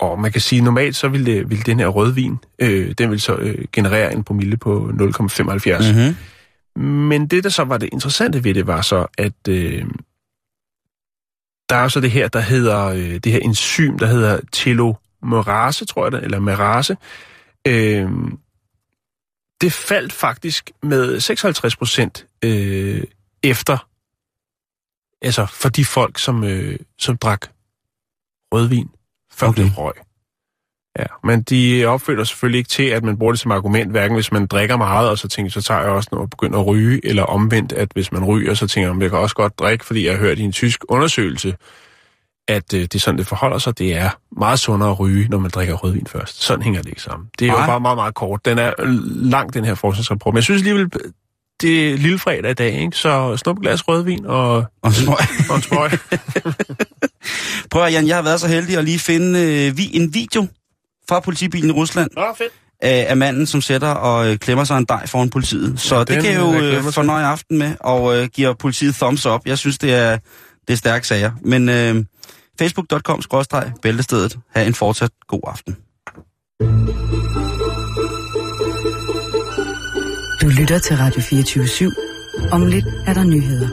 og man kan sige, normalt så ville, det, ville den her rødvin, øh, den vil så øh, generere en promille på 0,75. Mm-hmm. Men det, der så var det interessante ved det, var så, at øh, der er så det her, der hedder, øh, det her enzym, der hedder telomerase, tror jeg det, eller merase. Øh, det faldt faktisk med 56 procent øh, efter, altså for de folk, som, øh, som drak rødvin før Okay. røg. Ja, men de opfølger selvfølgelig ikke til, at man bruger det som argument, hverken hvis man drikker meget, og så tænker så tager jeg også noget at begynde at ryge, eller omvendt, at hvis man ryger, så tænker man, jeg kan også godt drikke, fordi jeg har hørt i en tysk undersøgelse, at øh, det er sådan, det forholder sig. Det er meget sundere at ryge, når man drikker rødvin først. Sådan hænger det ikke sammen. Det er Nej. jo bare meget, meget kort. Den er lang, den her forskningsrapport. Men jeg synes alligevel, det er lille fredag i dag, ikke? så snup et glas rødvin og, Og en smøg. og en smøg. Prøv at, Jan, jeg har været så heldig at lige finde øh, vi, en video fra politibilen i Rusland Nå, fedt. af, af manden, som sætter og øh, klemmer sig en dej foran politiet. Så Ja, det kan jeg jo øh, til. fornøje aften med, og øh, giver politiet thumbs up. Jeg synes, det er, det er stærke sager. Men øh, facebook.com-bæltestedet. Ha' en fortsat god aften. Du lytter til Radio 24 /7. Om lidt er der nyheder.